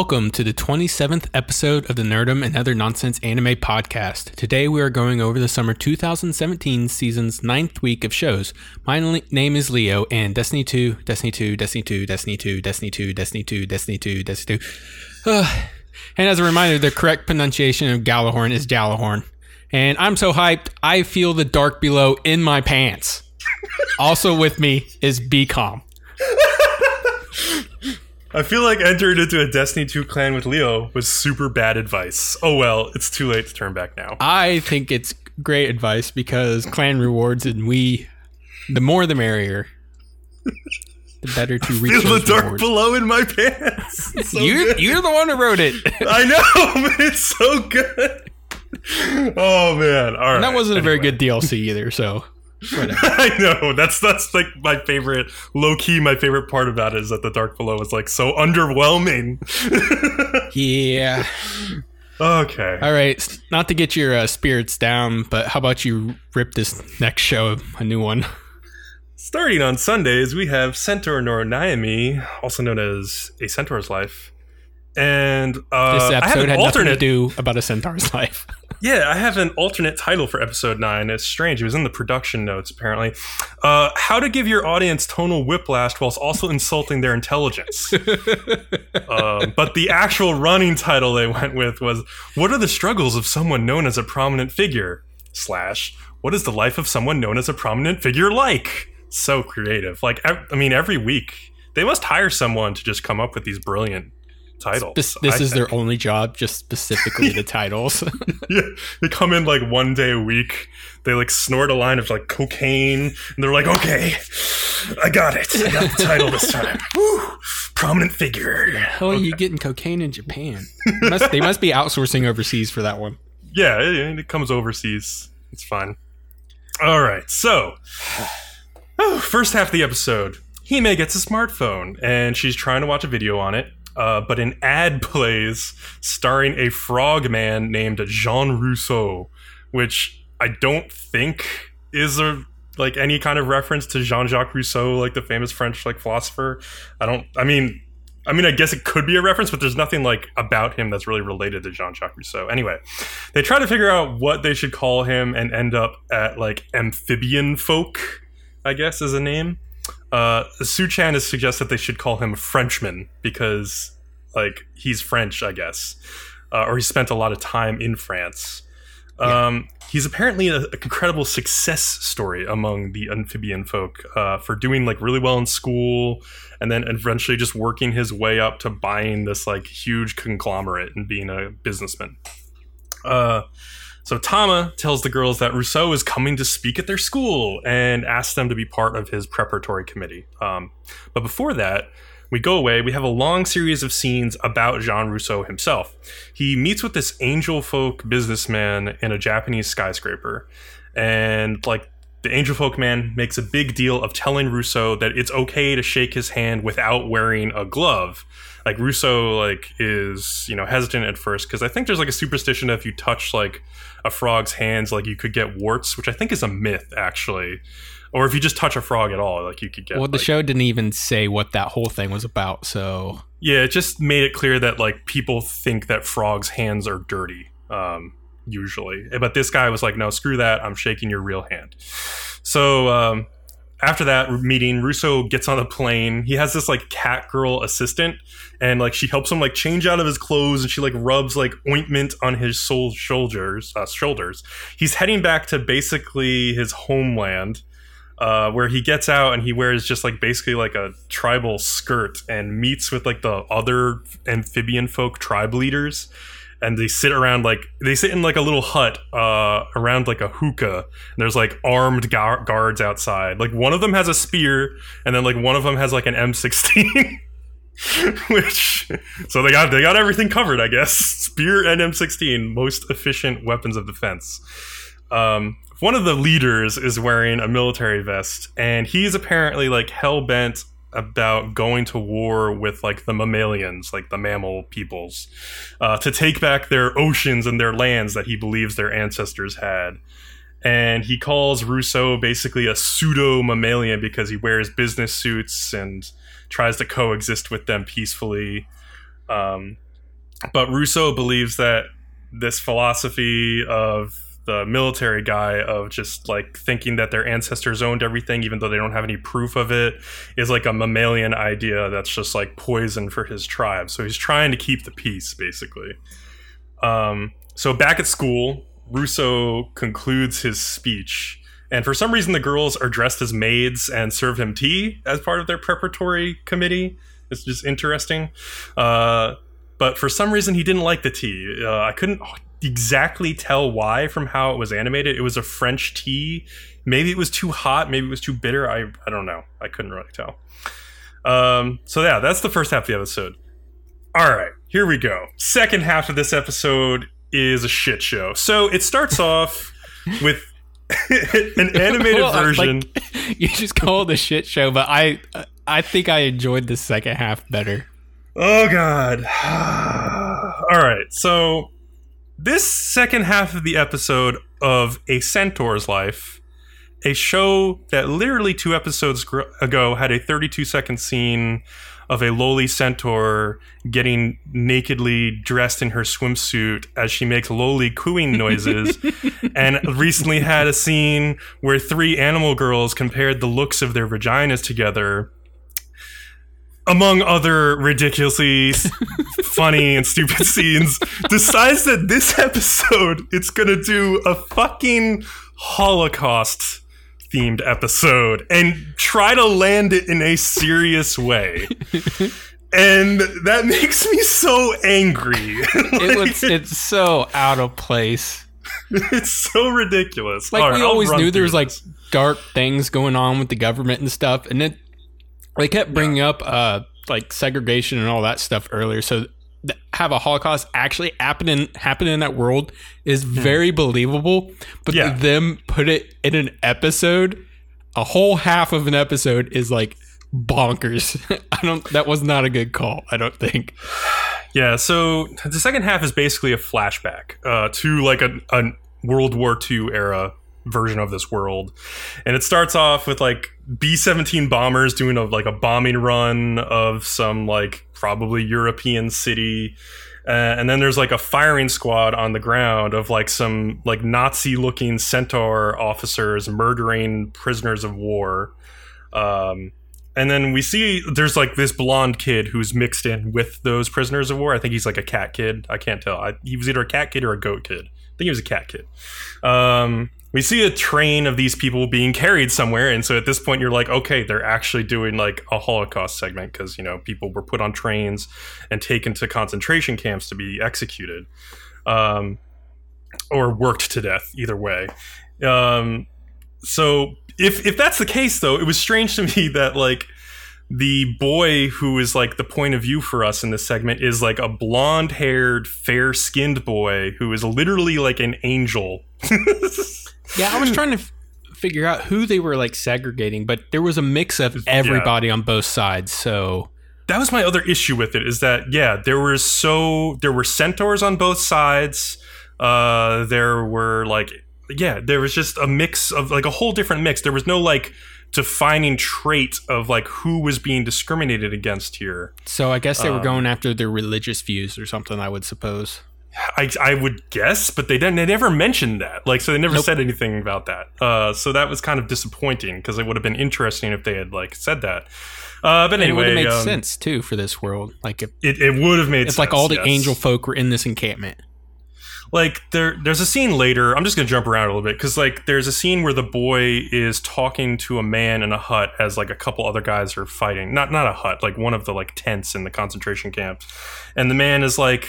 Welcome to the 27th episode of the Nerdum and Other Nonsense Anime Podcast. Today we are going over the summer 2017 season's ninth week of shows. My li- name is Leo, and Destiny 2, Destiny 2, Destiny 2, Destiny 2, Destiny 2, Destiny 2, Destiny 2, Destiny 2. Uh, and as a reminder, the correct pronunciation of Galahorn is Gallahorn. And I'm so hyped, I feel the dark below in my pants. also with me is BCom. I feel like entering into a Destiny 2 clan with Leo was super bad advice. Oh well, it's too late to turn back now. I think it's great advice because clan rewards and we, the more the merrier. The better to reach Feel the dark rewards. below in my pants. So you, good. you're the one who wrote it. I know, but it's so good. Oh man! All right. And that wasn't a very good DLC either, so. I know that's that's like my favorite, low key. My favorite part about it is that the dark below is like so underwhelming. yeah. okay. All right. Not to get your uh, spirits down, but how about you rip this next show a new one? Starting on Sundays, we have Centaur no Nayami, also known as A Centaur's Life. And uh, This I have episode an had nothing to alternate. do about a centaur's life. Yeah, I have an alternate title for episode nine. It's strange. It was in the production notes, apparently. Uh, how to give your audience tonal whiplash whilst also insulting their intelligence. um, but the actual running title they went with was "What are the struggles of someone known as a prominent figure?" Slash What is the life of someone known as a prominent figure like? So creative. Like, ev- I mean, every week they must hire someone to just come up with these brilliant titles. This this I is think. their only job, just specifically the titles. Yeah, they come in like one day a week. They like snort a line of like cocaine, and they're like, "Okay, I got it. I got the title this time. Woo, prominent figure." Hell, are you getting cocaine in Japan? Must, they must be outsourcing overseas for that one. Yeah, it, it comes overseas. It's fine. All right, so oh, first half of the episode, Hime gets a smartphone and she's trying to watch a video on it. Uh, but an ad plays starring a frog man named Jean Rousseau, which I don't think is a like any kind of reference to Jean-Jacques Rousseau, like the famous French like philosopher. I don't. I mean, I mean, I guess it could be a reference, but there's nothing like about him that's really related to Jean-Jacques Rousseau. Anyway, they try to figure out what they should call him and end up at like amphibian folk, I guess is a name. Uh, Suchan has suggested they should call him Frenchman because like he's French, I guess, uh, or he spent a lot of time in France. Um, he's apparently a, a incredible success story among the amphibian folk uh, for doing like really well in school and then eventually just working his way up to buying this like huge conglomerate and being a businessman. Uh, so Tama tells the girls that Rousseau is coming to speak at their school and asks them to be part of his preparatory committee. Um, but before that, we go away. We have a long series of scenes about Jean Rousseau himself. He meets with this angel folk businessman in a Japanese skyscraper, and like the angel folk man makes a big deal of telling Rousseau that it's okay to shake his hand without wearing a glove. Like Rousseau, like is you know hesitant at first because I think there's like a superstition if you touch like a frog's hands, like you could get warts, which I think is a myth actually. Or if you just touch a frog at all, like you could get. Well, the like- show didn't even say what that whole thing was about, so Yeah, it just made it clear that like people think that frogs' hands are dirty, um, usually. But this guy was like, "No, screw that. I'm shaking your real hand." So um, after that meeting, Rousseau gets on the plane. He has this like cat girl assistant, and like she helps him like change out of his clothes, and she like rubs like ointment on his soul shoulders. Uh, shoulders. He's heading back to basically his homeland uh, where he gets out and he wears just like basically like a tribal skirt and meets with like the other amphibian folk tribe leaders and they sit around like they sit in like a little hut uh, around like a hookah and there's like armed gar- guards outside. Like one of them has a spear and then like one of them has like an m16 which so they got they got everything covered i guess. Spear and m16 most efficient weapons of defense. Um, one of the leaders is wearing a military vest, and he's apparently like hell bent about going to war with like the mammalians, like the mammal peoples, uh, to take back their oceans and their lands that he believes their ancestors had. And he calls Rousseau basically a pseudo mammalian because he wears business suits and tries to coexist with them peacefully. Um, but Rousseau believes that this philosophy of the military guy of just like thinking that their ancestors owned everything even though they don't have any proof of it is like a mammalian idea that's just like poison for his tribe. So he's trying to keep the peace basically. Um, so back at school Rousseau concludes his speech. And for some reason the girls are dressed as maids and serve him tea as part of their preparatory committee. It's just interesting. Uh, but for some reason he didn't like the tea. Uh, i couldn't exactly tell why from how it was animated. It was a French tea. Maybe it was too hot. Maybe it was too bitter. I I don't know. I couldn't really tell. Um, so yeah, that's the first half of the episode. All right, here we go. Second half of this episode is a shit show. So it starts off with an animated well, version. Like, you just call it a shit show, but I I think I enjoyed the second half better. Oh god. All right. So this second half of the episode of A Centaur's Life, a show that literally two episodes gr- ago had a 32 second scene of a lowly centaur getting nakedly dressed in her swimsuit as she makes lowly cooing noises, and recently had a scene where three animal girls compared the looks of their vaginas together among other ridiculously funny and stupid scenes, decides that this episode it's gonna do a fucking Holocaust themed episode and try to land it in a serious way. and that makes me so angry. like, it was it's so out of place. It's so ridiculous. Like we always knew there was like dark things going on with the government and stuff, and it they kept bringing yeah. up uh, like segregation and all that stuff earlier. So have a Holocaust actually happen in happen in that world is hmm. very believable. But yeah. them put it in an episode, a whole half of an episode is like bonkers. I don't. That was not a good call. I don't think. Yeah. So the second half is basically a flashback uh, to like a, a World War II era version of this world. And it starts off with like B 17 bombers doing a, like a bombing run of some like probably European city. Uh, and then there's like a firing squad on the ground of like some like Nazi looking centaur officers murdering prisoners of war. Um, and then we see there's like this blonde kid who's mixed in with those prisoners of war. I think he's like a cat kid. I can't tell. I, he was either a cat kid or a goat kid. I think he was a cat kid. Um, we see a train of these people being carried somewhere and so at this point you're like okay they're actually doing like a holocaust segment because you know people were put on trains and taken to concentration camps to be executed um, or worked to death either way. Um, so if if that's the case though it was strange to me that like the boy who is like the point of view for us in this segment is like a blonde haired fair skinned boy who is literally like an angel Yeah, I was trying to f- figure out who they were like segregating, but there was a mix of everybody yeah. on both sides. So that was my other issue with it is that yeah, there were so there were centaurs on both sides. Uh, there were like yeah, there was just a mix of like a whole different mix. There was no like defining trait of like who was being discriminated against here. So I guess they were um, going after their religious views or something. I would suppose. I, I would guess, but they didn't. They never mentioned that. Like, so they never nope. said anything about that. Uh, so that was kind of disappointing because it would have been interesting if they had like said that. Uh, but anyway, it would have made um, sense too for this world. Like, if, it, it would have made. Sense. It's sense, like all the yes. angel folk were in this encampment. Like there, there's a scene later. I'm just gonna jump around a little bit because like there's a scene where the boy is talking to a man in a hut as like a couple other guys are fighting. Not not a hut, like one of the like tents in the concentration camps, and the man is like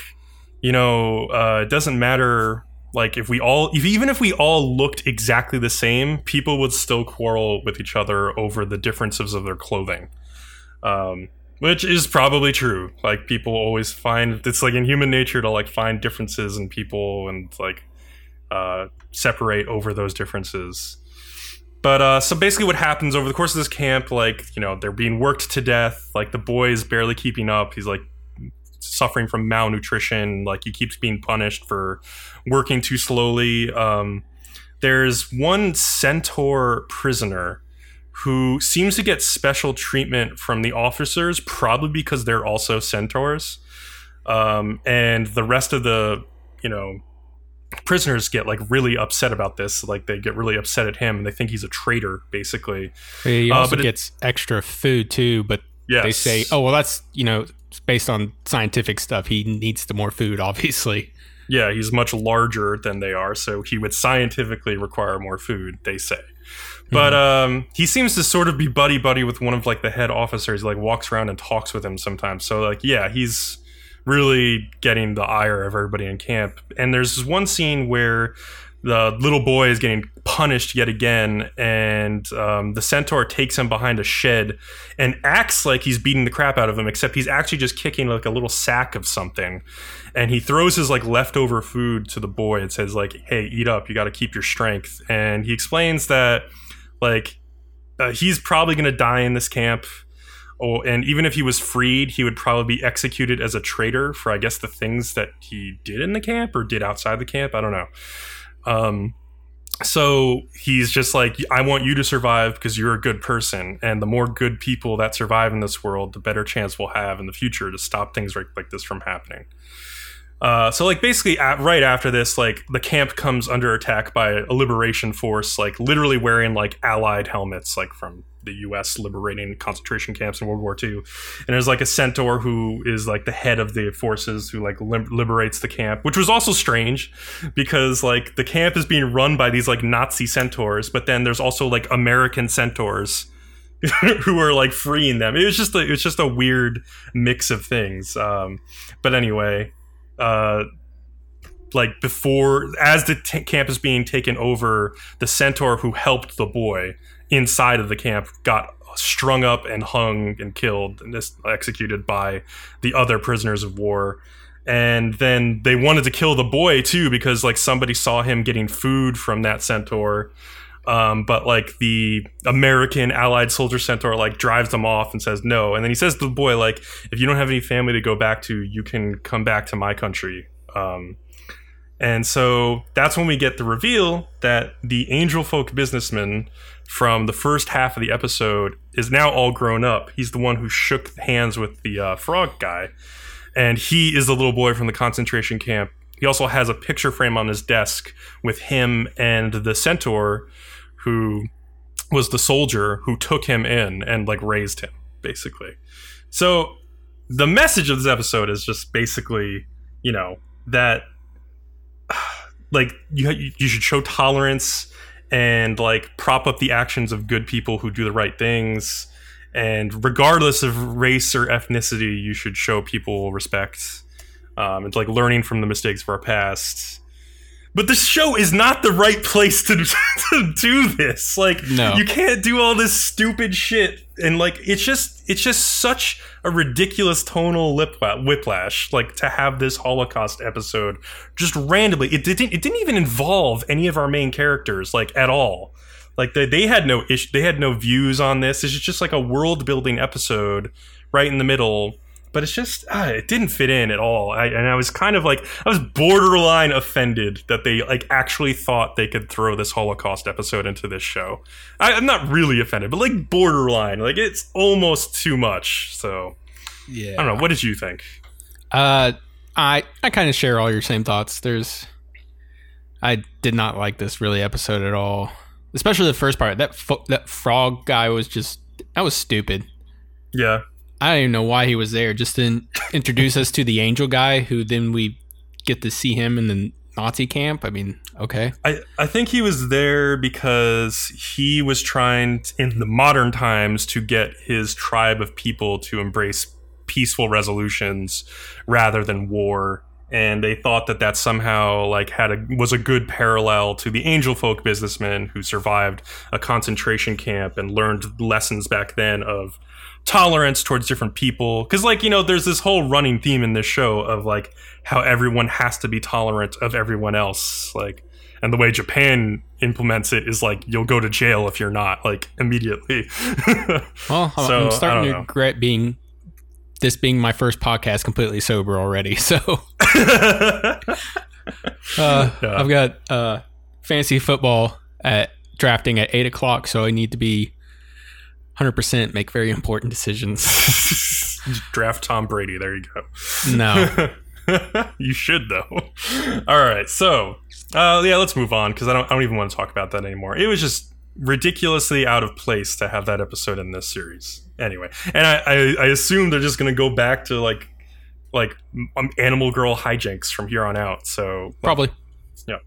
you know, uh, it doesn't matter. Like if we all, if, even if we all looked exactly the same, people would still quarrel with each other over the differences of their clothing, um, which is probably true. Like people always find it's like in human nature to like find differences in people and like uh, separate over those differences. But uh, so basically, what happens over the course of this camp, like you know, they're being worked to death. Like the boy is barely keeping up. He's like suffering from malnutrition. Like he keeps being punished for working too slowly. Um, there's one centaur prisoner who seems to get special treatment from the officers, probably because they're also centaurs. um, and the rest of the you know prisoners get like really upset about this like they get really upset at him and they think he's a traitor basically He Uh, also but it- gets extra food too, but yeah they say, "Oh, well, that's you know, based on scientific stuff. He needs the more food, obviously." yeah he's much larger than they are so he would scientifically require more food they say but um, he seems to sort of be buddy buddy with one of like the head officers he like walks around and talks with him sometimes so like yeah he's really getting the ire of everybody in camp and there's one scene where the little boy is getting punished yet again and um, the centaur takes him behind a shed and acts like he's beating the crap out of him except he's actually just kicking like a little sack of something. And he throws his like leftover food to the boy and says like hey eat up. You got to keep your strength. And he explains that like uh, he's probably going to die in this camp oh, and even if he was freed he would probably be executed as a traitor for i guess the things that he did in the camp or did outside the camp. I don't know um so he's just like i want you to survive because you're a good person and the more good people that survive in this world the better chance we'll have in the future to stop things like, like this from happening. Uh, so like basically at, right after this like the camp comes under attack by a liberation force like literally wearing like allied helmets like from the us liberating concentration camps in world war ii and there's like a centaur who is like the head of the forces who like liberates the camp which was also strange because like the camp is being run by these like nazi centaurs but then there's also like american centaurs who are like freeing them. It was just a, it was just a weird mix of things. Um, but anyway uh, like before as the t- camp is being taken over the centaur who helped the boy inside of the camp got strung up and hung and killed and executed by the other prisoners of war. And then they wanted to kill the boy too because like somebody saw him getting food from that centaur. Um, but like the American Allied soldier centaur like drives them off and says no, and then he says to the boy like, if you don't have any family to go back to, you can come back to my country. Um, and so that's when we get the reveal that the angel folk businessman from the first half of the episode is now all grown up. He's the one who shook hands with the uh, frog guy, and he is the little boy from the concentration camp. He also has a picture frame on his desk with him and the centaur who was the soldier who took him in and like raised him basically so the message of this episode is just basically you know that like you you should show tolerance and like prop up the actions of good people who do the right things. And regardless of race or ethnicity you should show people respect um, it's like learning from the mistakes of our past but the show is not the right place to, to do this. Like No. you can't do all this stupid shit. And like it's just it's just such a ridiculous tonal lip uh, whiplash like to have this holocaust episode just randomly. It didn't it didn't even involve any of our main characters like at all. Like they, they had no issue they had no views on this. It's just like a world building episode right in the middle but it's just ah, it didn't fit in at all I, and i was kind of like i was borderline offended that they like actually thought they could throw this holocaust episode into this show I, i'm not really offended but like borderline like it's almost too much so Yeah. i don't know what did you think Uh, I I kind of share all your same thoughts. There's, I did not like this really episode at all, especially the first part. That fo- that frog guy was just that was stupid. yeah I don't even know why he was there. Just to introduce us to the angel guy, who then we get to see him in the Nazi camp. I mean, okay, I, I think he was there because he was trying t- in the modern times to get his tribe of people to embrace peaceful resolutions rather than war and they thought that that somehow like had a was a good parallel to the angel folk businessmen who survived a concentration camp and learned lessons back then of tolerance towards different people because like you know there's this whole running theme in this show of like how everyone has to be tolerant of everyone else like and the way japan implements it is like you'll go to jail if you're not like immediately well, I'm, So, I'm starting to regret being this being my first podcast completely sober already. So uh, Yeah. I've got uh, fantasy football at drafting at eight o'clock, so I need to be hundred percent make very important decisions. draft Tom Brady. There you go. No. you should though. All right, so uh, yeah, let's move on because I don't, I don't even want to talk about that anymore. It was just ridiculously out of place to have that episode in this series. Anyway, and I, I, I assume they're just gonna go back to like like um, Animal Girl hijinks from here on out. So Probably. yeah.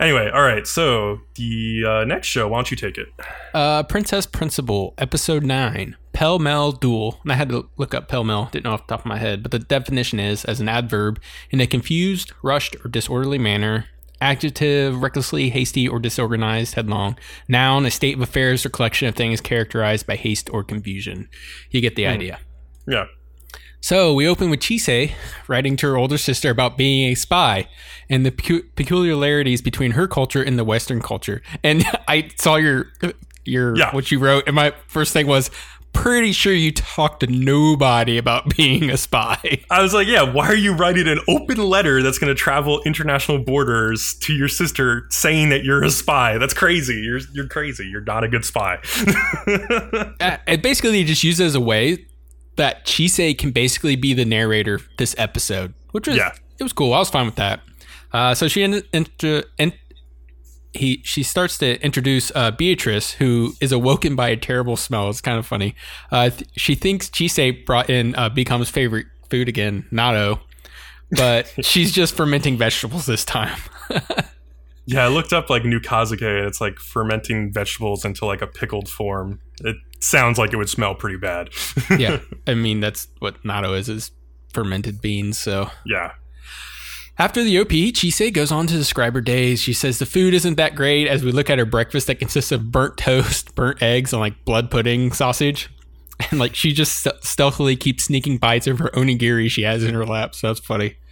Anyway, all right. So the uh, next show, why don't you take it? Uh, Princess Principal, episode nine, Pell Mell Duel. And I had to look up Pell Mell, didn't know off the top of my head, but the definition is as an adverb in a confused, rushed, or disorderly manner. Adjective, recklessly, hasty, or disorganized, headlong. Noun, a state of affairs or collection of things characterized by haste or confusion. You get the idea. Yeah. So we open with Chise writing to her older sister about being a spy and the pecu- peculiarities between her culture and the Western culture. And I saw your your Yeah. what you wrote, and my first thing was pretty sure you talked to nobody about being a spy. I was like, yeah, why are you writing an open letter that's going to travel international borders to your sister saying that you're a spy? That's crazy. You're you're crazy. You're not a good spy. Uh, it basically just used it as a way that Chise can basically be the narrator this episode, which was Yeah. it was cool. I was fine with that. Uh, so she inter, en- he she starts to introduce uh, Beatrice, who is awoken by a terrible smell. It's kind of funny. Uh, th- she thinks Chise brought in uh, Beacom's favorite food again, natto, but she's just fermenting vegetables this time. yeah, I looked up like new kazuke and it's like fermenting vegetables into like a pickled form. It sounds like it would smell pretty bad. yeah, I mean that's what natto is is fermented beans. So yeah. After the OP, Chise goes on to describe her days. She says the food isn't that great as we look at her breakfast that consists of burnt toast, burnt eggs, and like blood pudding sausage. And like she just st- stealthily keeps sneaking bites of her onigiri she has in her lap. So that's funny.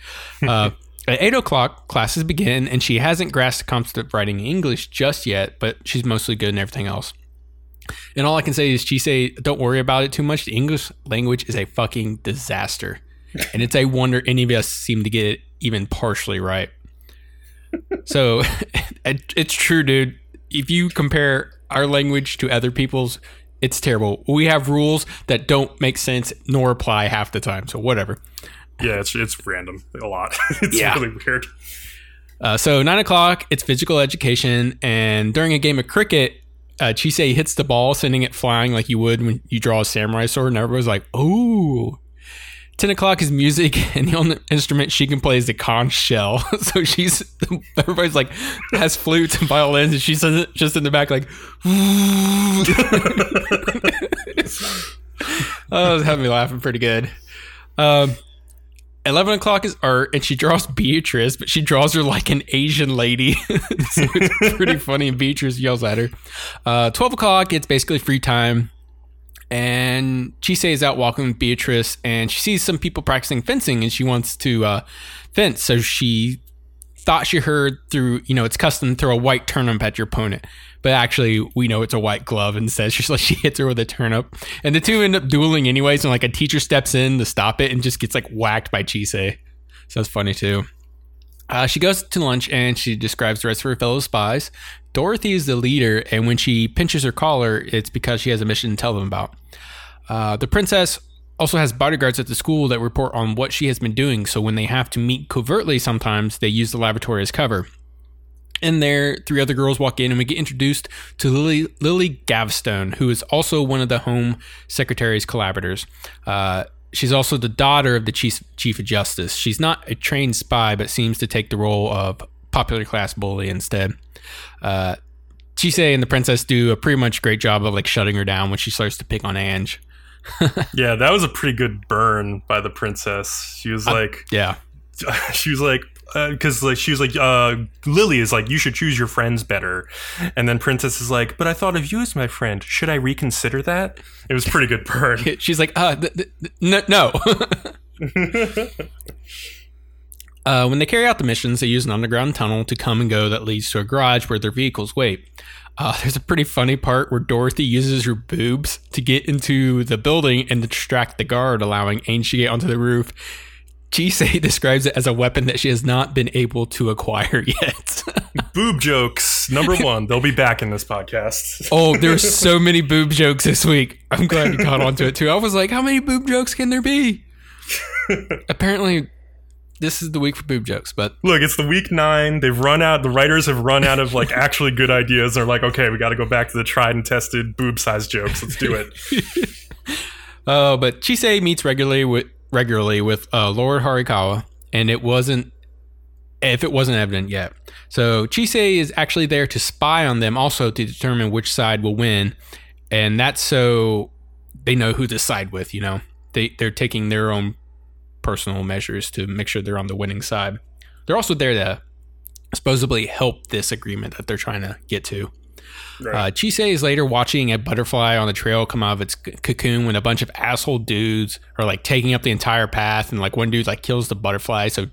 Uh, at 8 o'clock, classes begin, and she hasn't grasped the concept of writing English just yet, but she's mostly good in everything else. And all I can say is, Chise, don't worry about it too much. The English language is a fucking disaster. And it's a wonder any of us seem to get it even partially right. So it, it's true, dude. If you compare our language to other people's, it's terrible. We have rules that don't make sense nor apply half the time. So whatever. Yeah, it's it's random a lot. it's Yeah. really weird. Uh, so nine o'clock, it's physical education, and during a game of cricket, uh, Chise hits the ball, sending it flying like you would when you draw a samurai sword, and everybody's like, "Ooh." Ten o'clock is music, and the only instrument she can play is the conch shell. so she's everybody's like has flutes and violins, and she's just in the back like. oh, it was having me laughing pretty good. Um, 11 o'clock is art, and she draws Beatrice, but she draws her like an Asian lady. so it's pretty funny, and Beatrice yells at her. Uh, 12 o'clock, it's basically free time. And Chise is out walking with Beatrice, and she sees some people practicing fencing, and she wants to uh, fence. So she thought she heard through, you know, it's custom to throw a white turnip at your opponent. But actually, we know it's a white glove instead. She's like, she hits her with a turnip. And the two end up dueling anyways. And like a teacher steps in to stop it and just gets like whacked by Chise. So that's funny too. Uh, she goes to lunch and she describes the rest of her fellow spies. Dorothy is the leader, and when she pinches her collar, it's because she has a mission to tell them about. Uh, the princess also has bodyguards at the school that report on what she has been doing, so when they have to meet covertly, sometimes they use the lavatory as cover. In there, three other girls walk in, and we get introduced to Lily, Lily Gavstone, who is also one of the Home Secretary's collaborators. Uh, she's also the daughter of the chief, chief of Justice. She's not a trained spy, but seems to take the role of popular class bully instead. Uh, Chise and the princess do a pretty much great job of like shutting her down when she starts to pick on Ange. Yeah, that was a pretty good burn by the princess. She was like, Yeah. she was like, because like she was like, uh, Lily is like, you should choose your friends better, and then Princess is like, but I thought of you as my friend. Should I reconsider that? It was pretty good burn. She's like, uh, th- th- no. uh, when they carry out the missions, they use an underground tunnel to come and go that leads to a garage where their vehicles wait. Uh, there's a pretty funny part where Dorothy uses her boobs to get into the building and distract the guard, allowing Ange to get onto the roof. Chise describes it as a weapon that she has not been able to acquire yet. Boob jokes. Number one, they'll be back in this podcast. Oh, there's so many boob jokes this week. I'm glad you caught on to it too. I was like, how many boob jokes can there be? Apparently, this is the week for boob jokes, but Look, it's the week nine. They've run out. The writers have run out of like actually good ideas. They're like, okay, we got to go back to the tried and tested boob size jokes. Let's do it. uh, but Chise meets regularly with regularly with uh, Lord Horikawa, and it wasn't if it wasn't evident yet. So Chise is actually there to spy on them, also to determine which side will win, and that's so they know who to side with. You know, they they're taking their own personal measures to make sure they're on the winning side. They're also there to supposedly help this agreement that they're trying to get to. Right. Uh, Chise is later watching a butterfly on the trail come out of its c- cocoon when a bunch of asshole dudes are like taking up the entire path, and like one dude like kills the butterfly, so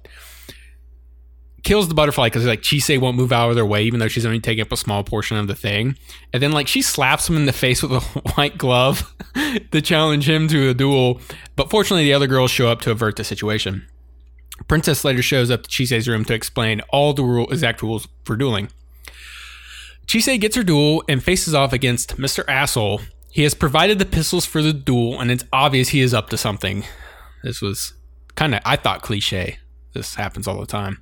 kills the butterfly because like Chise won't move out of their way, even though she's only taking up a small portion of the thing, and then like she slaps him in the face with a white glove to challenge him to a duel, but fortunately the other girls show up to avert the situation. Princess later shows up to Chise's room to explain all the rule, exact rules for dueling. Chise gets her duel and faces off against Mr. Asshole. He has provided the pistols for the duel, and it's obvious he is up to something. This was kind of, I thought, cliche. This happens all the time.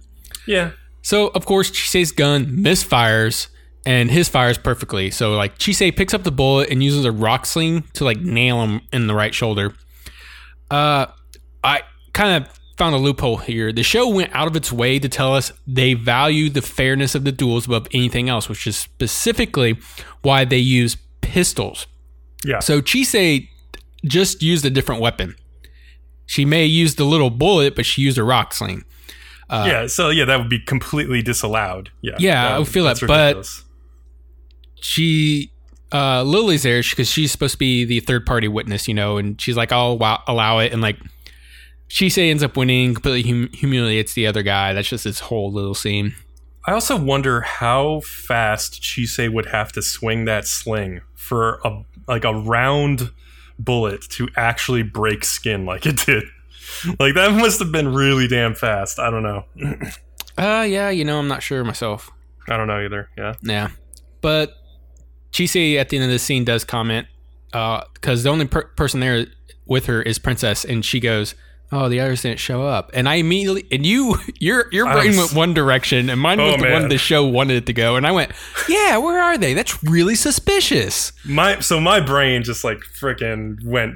Yeah. So, of course, Chise's gun misfires, and his fires perfectly. So, like, Chise picks up the bullet and uses a rock sling to, like, nail him in the right shoulder. Uh, I kind of found a loophole here. The show went out of its way to tell us they value the fairness of the duels above anything else, which is specifically why they use pistols. Yeah. So Chise just used a different weapon. She may used a little bullet, but she used a rock sling. Uh, yeah. So yeah, that would be completely disallowed. Yeah. Yeah, I would feel that, but- she uh lily's there because she's supposed to be the third party witness you know and she's like i'll wa- allow it and like she say ends up winning completely hum- humiliates the other guy that's just this whole little scene I also wonder how fast Chise would have to swing that sling for a like a round bullet to actually break skin like it did. Like that must have been really damn fast. I don't know. uh yeah you know i'm not sure myself I don't know either. Yeah. yeah but Chise at the end of the scene does comment because the only per- person there with her is princess and she goes oh the others didn't show up and i immediately and you your your brain was- went one direction and mine Oh, was the one the show wanted it to go and i went yeah where are they that's really suspicious My so my brain just like freaking went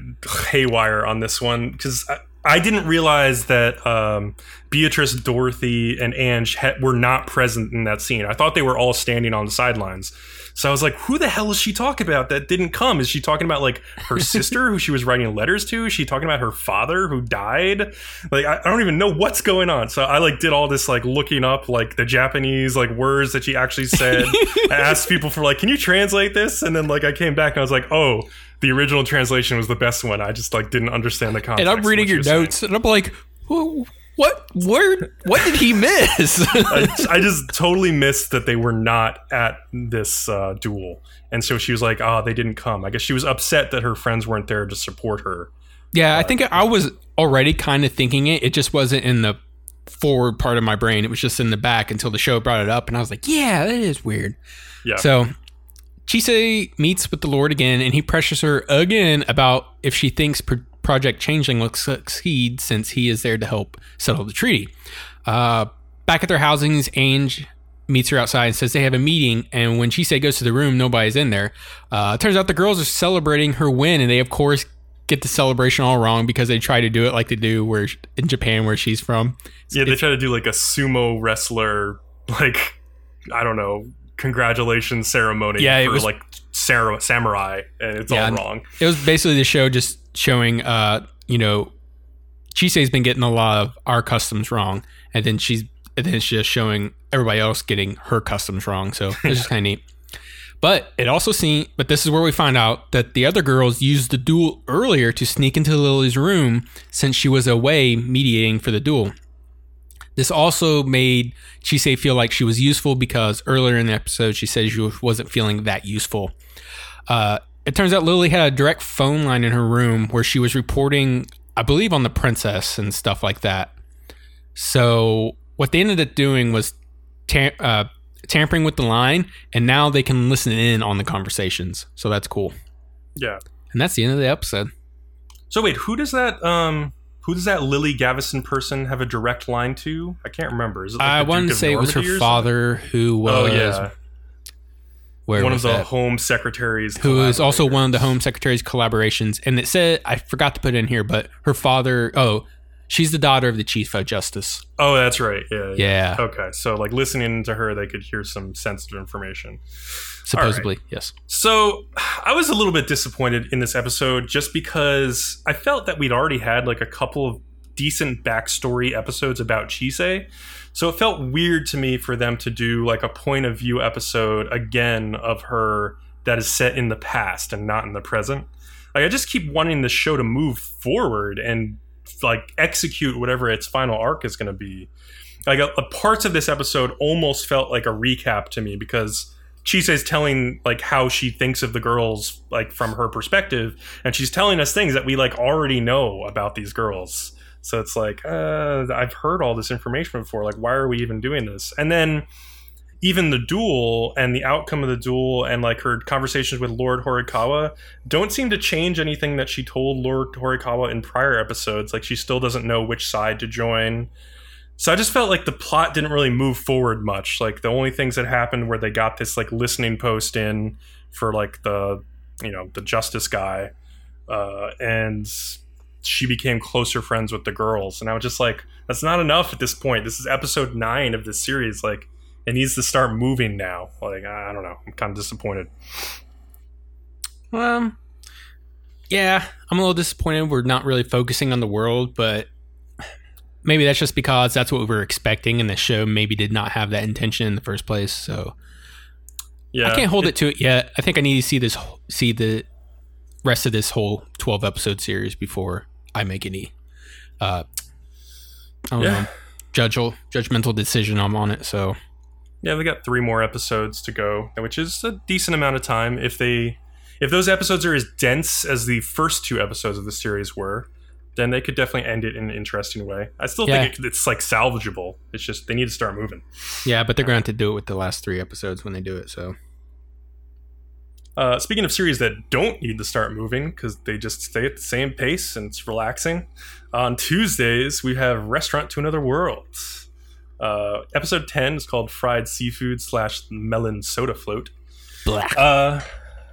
haywire on this one because I, didn't realize that um, Beatrice, Dorothy, and Ange were not present in that scene. I thought they were all standing on the sidelines. So I was like, "Who the hell is she talking about that didn't come? Is she talking about like her sister who she was writing letters to? Is she talking about her father who died? Like I, I don't even know what's going on." So I like did all this like looking up like the Japanese like words that she actually said. I asked people for like, "Can you translate this?" And then like I came back and I was like, "Oh." The original translation was the best one. I just like didn't understand the context. and I'm reading your was saying. notes, and I'm like, "Wh- what? Where? What did he miss? I, I just totally missed that they were not at this uh, duel, and so she was like, "Oh, they didn't come." I guess she was upset that her friends weren't there to support her. yeah, I think I was already kind of thinking it. It just wasn't in the forward part of my brain. It was just in the back until the show brought it up, and I was like, "Yeah, that is weird." Yeah, So Chise meets with the Lord again, and he pressures her again about if she thinks Pro- Project Changeling will succeed since he is there to help settle the treaty. Uh, back at their housings, Ange meets her outside and says they have a meeting. And when Chise goes to the room, nobody's in there. Uh, turns out the girls are celebrating her win, and they, of course, get the celebration all wrong because they try to do it like they do where in Japan, where she's from. yeah. They try to do like a sumo wrestler, like I don't know, congratulations ceremony Yeah, it for was- like Sarah, samurai, and it's Yeah, all wrong. it was basically the show just showing uh you know Chise's been getting a lot of our customs wrong and then she's and then it's just showing everybody else getting her customs wrong so it's just kind of neat but it also seen but this is where we find out that the other girls used the duel earlier to sneak into Lily's room since she was away mediating for the duel this also made Chise feel like she was useful because earlier in the episode she said she wasn't feeling that useful uh, it turns out Lily had a direct phone line in her room where she was reporting, I believe, on the princess and stuff like that. So what they ended up doing was ta- uh, tampering with the line, and now they can listen in on the conversations. So that's cool. Yeah. And that's the end of the episode. So wait, who does that um who does that Lily Gavison person have a direct line to? I can't remember. Is it like I wanted to say it was her father who was? Oh yeah, where one of the that? home secretaries. who is also one of the home secretary's collaborations. And it said I forgot to put it in here, but her father oh, she's the daughter of the chief of justice. Oh, that's right. Yeah. Yeah. Okay, so like listening to her, they could hear some sensitive information. Supposedly, yes. So I was a little bit disappointed in this episode just because I felt that we'd already had like a couple of decent backstory episodes about Chise. So it felt weird to me for them to do like a point of view episode again of her that is set in the past and not in the present. Like I just keep wanting the show to move forward and like execute whatever its final arc is going to be. Like a, a parts of this episode almost felt like a recap to me because Chise's telling like how she thinks of the girls like from her perspective, and she's telling us things that we like already know about these girls. So it's like uh, I've heard all this information before. Like, why are we even doing this? And then even the duel and the outcome of the duel and like her conversations with Lord Horikawa don't seem to change anything that she told Lord Horikawa in prior episodes. Like she still doesn't know which side to join. So I just felt like the plot didn't really move forward much. Like the only things that happened were they got this like listening post in for like the you know the justice guy, uh, and she became closer friends with the girls. And I was just like, that's not enough at this point. This is episode nine of this series. Like it needs to start moving now. Like I I don't know. I'm kind of disappointed. Um, yeah, I'm a little disappointed. We're not really focusing on the world, but maybe that's just because that's what we were expecting, and the show maybe did not have that intention in the first place. So Yeah, I can't hold it, to it yet. I think I need to see this, see the rest of this whole 12 episode series before I make any, uh, I don't Yeah. know, judgmental judgmental decision I'm on it. So Yeah, we got three more episodes to go, which is a decent amount of time. If they, if those episodes are as dense as the first two episodes of the series were, then they could definitely end it in an interesting way. I still Yeah. think it, it's like salvageable. It's just they need to start moving. yeah, but they're going to have to do it with the last three episodes when they do it. So Uh, speaking of series that don't need to start moving because they just stay at the same pace and it's relaxing, on Tuesdays we have Restaurant to Another World. Uh, episode 10 is called Fried Seafood slash Melon Soda Float. black. Uh,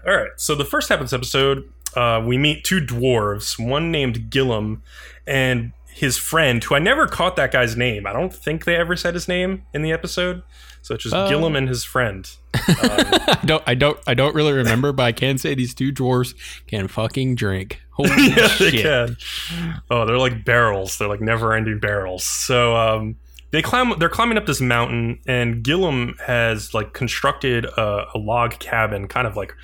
all right. So the first half of this episode, uh, we meet two dwarves, one named Gillum and his friend, who I never caught that guy's name. I don't think they ever said his name in the episode. So it's just Oh. Gillum and his friend. I don't, I don't, I don't really remember, but I can say these two dwarves can fucking drink. Holy yeah, they can. Oh, they're like barrels. They're like never-ending barrels. So um, they climb. They're climbing up this mountain, and Gillum has like constructed a, a log cabin, kind of like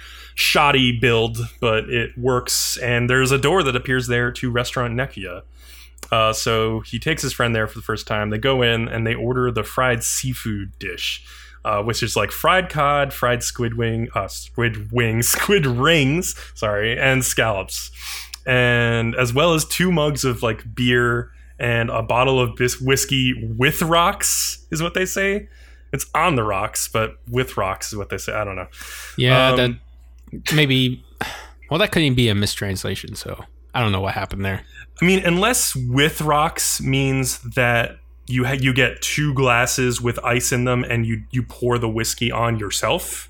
shoddy build, but it works. And there's a door that appears there to restaurant Nekoya. Uh, so he takes his friend there for the first time. They go in and they order the fried seafood dish, uh, which is like fried cod, fried squid wing, uh, squid wings, squid rings, sorry, and scallops, and as well as two mugs of like beer and a bottle of bis- whiskey with rocks, is what they say. It's on the rocks, but with rocks is what they say. I don't know. Yeah, Um, that maybe. Well, that could even be a mistranslation. So I don't know what happened there. I mean, unless with rocks means that you ha- you get two glasses with ice in them and you you pour the whiskey on yourself.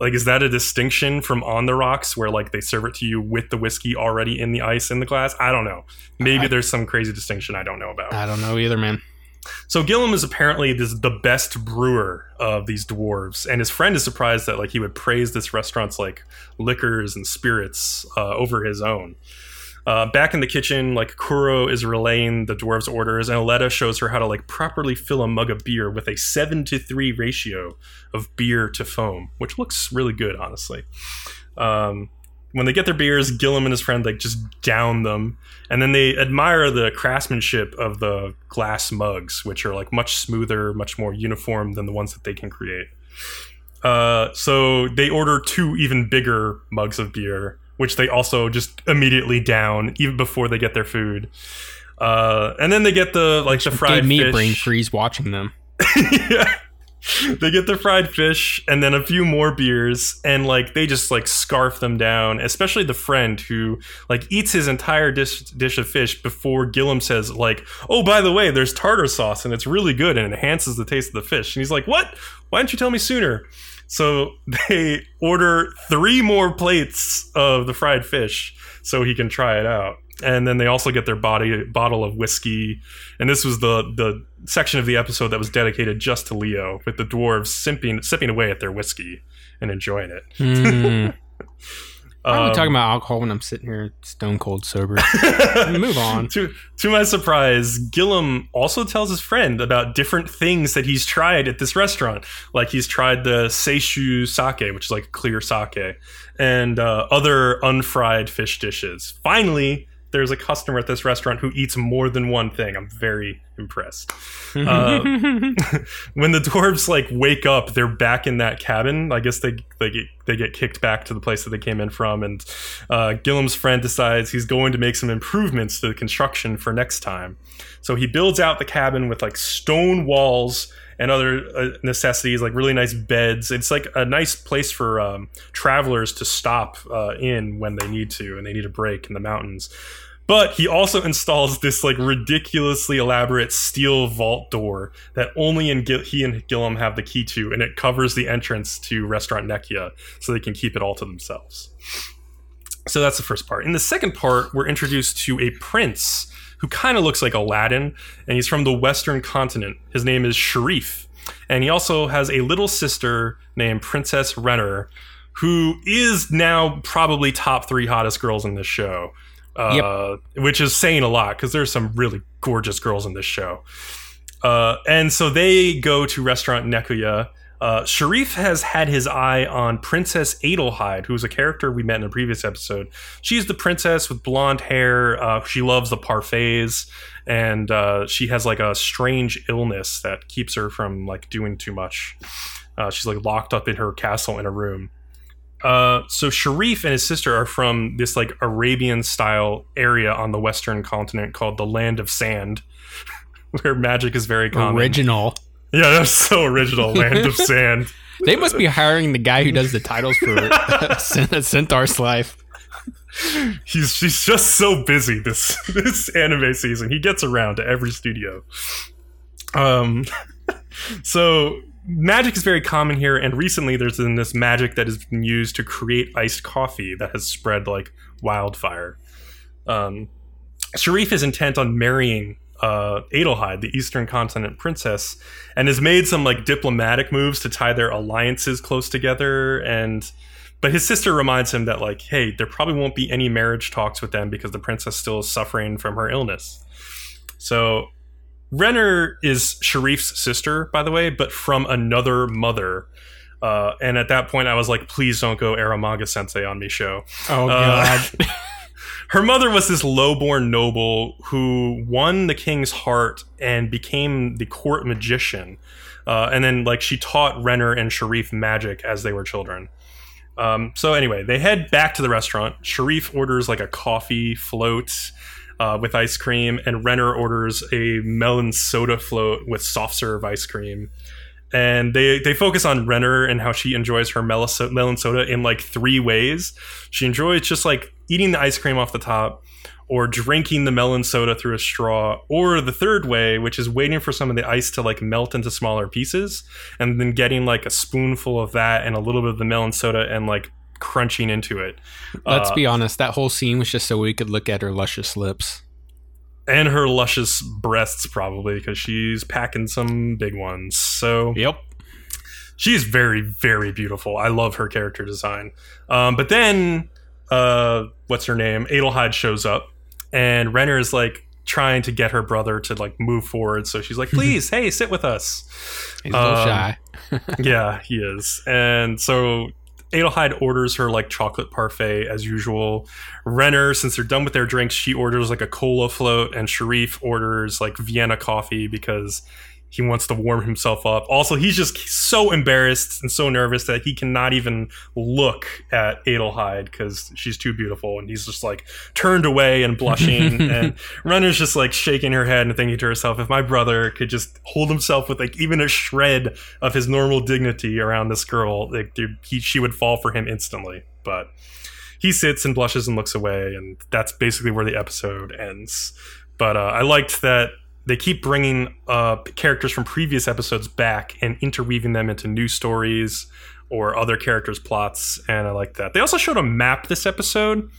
Like, is that a distinction from on the rocks where like they serve it to you with the whiskey already in the ice in the glass? I don't know. Maybe I- there's some crazy distinction I don't know about. I don't know either, man. So Gillum is apparently this, the best brewer of these dwarves, and his friend is surprised that like he would praise this restaurant's like liquors and spirits uh, over his own. Uh, back in the kitchen, like Kuro is relaying the dwarves' orders, and Aletta shows her how to like properly fill a mug of beer with a seven to three ratio of beer to foam, which looks really good, honestly. Um, when they get their beers, Gillum and his friend like just down them, and then they admire the craftsmanship of the glass mugs, which are like much smoother, much more uniform than the ones that they can create. Uh, so they order two even bigger mugs of beer, which they also just immediately down even before they get their food. Uh, and then they get the like the fried Gave me fish. brain freeze watching them. yeah. they get the fried fish and then a few more beers and like they just like scarf them down especially the friend who like eats his entire dish dish of fish before Gillum says like oh by the way there's tartar sauce and it's really good and enhances the taste of the fish. And he's like what? Why didn't you tell me sooner? So they order three more plates of the fried fish so he can try it out. And then they also get their body bottle of whiskey. And this was the the section of the episode that was dedicated just to leo with the dwarves sipping sipping away at their whiskey and enjoying it Mm. Why are we Um, talking about alcohol when I'm sitting here stone cold sober? Move on. to to my surprise, Gillum also tells his friend about different things that he's tried at this restaurant. Like he's tried the seishu sake, which is like clear sake, and uh, other unfried fish dishes. Finally, there's a customer at this restaurant who eats more than one thing. I'm very impressed. Uh, when the dwarves like wake up, they're back in that cabin. I guess they they get they get kicked back to the place that they came in from, and uh, Gillum's friend decides he's going to make some improvements to the construction for next time. So he builds out the cabin with like stone walls and other uh, necessities, like really nice beds. It's like a nice place for um, travelers to stop uh, in when they need to and they need a break in the mountains. But he also installs this like ridiculously elaborate steel vault door that only in Gil- he and Gillum have the key to, and it covers the entrance to Restaurant Nekoya, so they can keep it all to themselves. So that's the first part. In the second part, we're introduced to a prince who kind of looks like Aladdin, and he's from the Western continent. His name is Sharif, and he also has a little sister named Princess Renner, who is now probably top three hottest girls in this show. Uh, Which is saying a lot because there's some really gorgeous girls in this show. Uh, and so they go to restaurant Nekoya. Uh, Sharif has had his eye on Princess Adelheid, who's a character we met in a previous episode. She's the princess with blonde hair. Uh, she loves the parfaits, and uh, she has like a strange illness that keeps her from like doing too much. Uh, she's like locked up in her castle in a room. Uh, so Sharif and his sister are from this like Arabian style area on the western continent called the Land of Sand, where magic is very common. Original. Yeah, that's so original. Land of Sand. They must be hiring the guy who does the titles for Centaur's Life. He's he's just so busy this this anime season. He gets around to every studio. Um, so magic is very common here, and recently there's been this magic that has been used to create iced coffee that has spread like wildfire. Um, Sharif is intent on marrying uh, Adelheid, the Eastern Continent princess, and has made some like diplomatic moves to tie their alliances close together. And but his sister reminds him that like, hey, there probably won't be any marriage talks with them because the princess still is suffering from her illness. So Renner is Sharif's sister, by the way, but from another mother. Uh, and at that point, I was like, please don't go Eromanga Sensei on me, show. Oh Uh, god. her mother was this lowborn noble who won the king's heart and became the court magician. Uh, and then, like, she taught Renner and Sharif magic as they were children. Um, so, anyway, they head back to the restaurant. Sharif orders, like, a coffee float uh, with ice cream, and Renner orders a melon soda float with soft serve ice cream. And they, they focus on Renner and how she enjoys her melon soda in like three ways. She enjoys just like eating the ice cream off the top, or drinking the melon soda through a straw, or the third way, which is waiting for some of the ice to like melt into smaller pieces, and then getting like a spoonful of that and a little bit of the melon soda and like crunching into it. Let's Uh, be honest. That whole scene was just so we could look at her luscious lips. And her luscious breasts probably because she's packing some big ones. So Yep. she's very very beautiful i love her character design um, but then uh, what's her name adelheid shows up and renner is like trying to get her brother to like move forward so she's like please hey sit with us He's a little Um, shy. yeah he is and so adelheid orders her like chocolate parfait as usual. Renner since they're done with their drinks she orders like a cola float and sharif orders like vienna coffee because he wants to warm himself up. Also, he's just so embarrassed and so nervous that he cannot even look at Adelheid because she's too beautiful, and he's just like turned away and blushing. and Renner's just like shaking her head and thinking to herself, "If my brother could just hold himself with like even a shred of his normal dignity around this girl, like he, she would fall for him instantly." But he sits and blushes and looks away, and that's basically where the episode ends. But uh, I liked that they keep bringing uh, characters from previous episodes back and interweaving them into new stories or other characters' plots, and I like that. They also showed a map this episode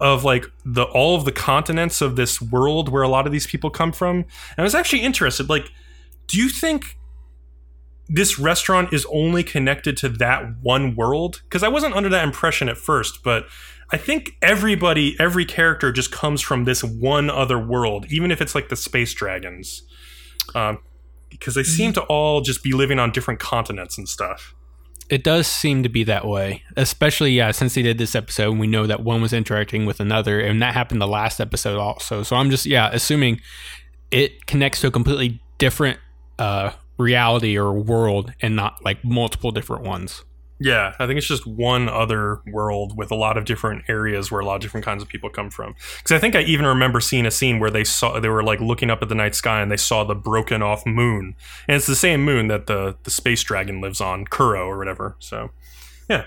of like the all of the continents of this world where a lot of these people come from. And I was actually interested. Like, do you think this restaurant is only connected to that one world? Because I wasn't under that impression at first, but I think everybody, every character just comes from this one other world, even if it's like the space dragons. Um, because they seem to all just be living on different continents and stuff. It does seem to be that way, especially yeah. Since they did this episode, and we know that one was interacting with another, and that happened the last episode also. So I'm just yeah assuming it connects to a completely different uh, reality or world, and not like multiple different ones. Yeah, I think it's just one other world with a lot of different areas where a lot of different kinds of people come from. Because I think I even remember seeing a scene where they saw they were like looking up at the night sky and they saw the broken off moon, and it's the same moon that the the space dragon lives on, Kuro or whatever. So, yeah,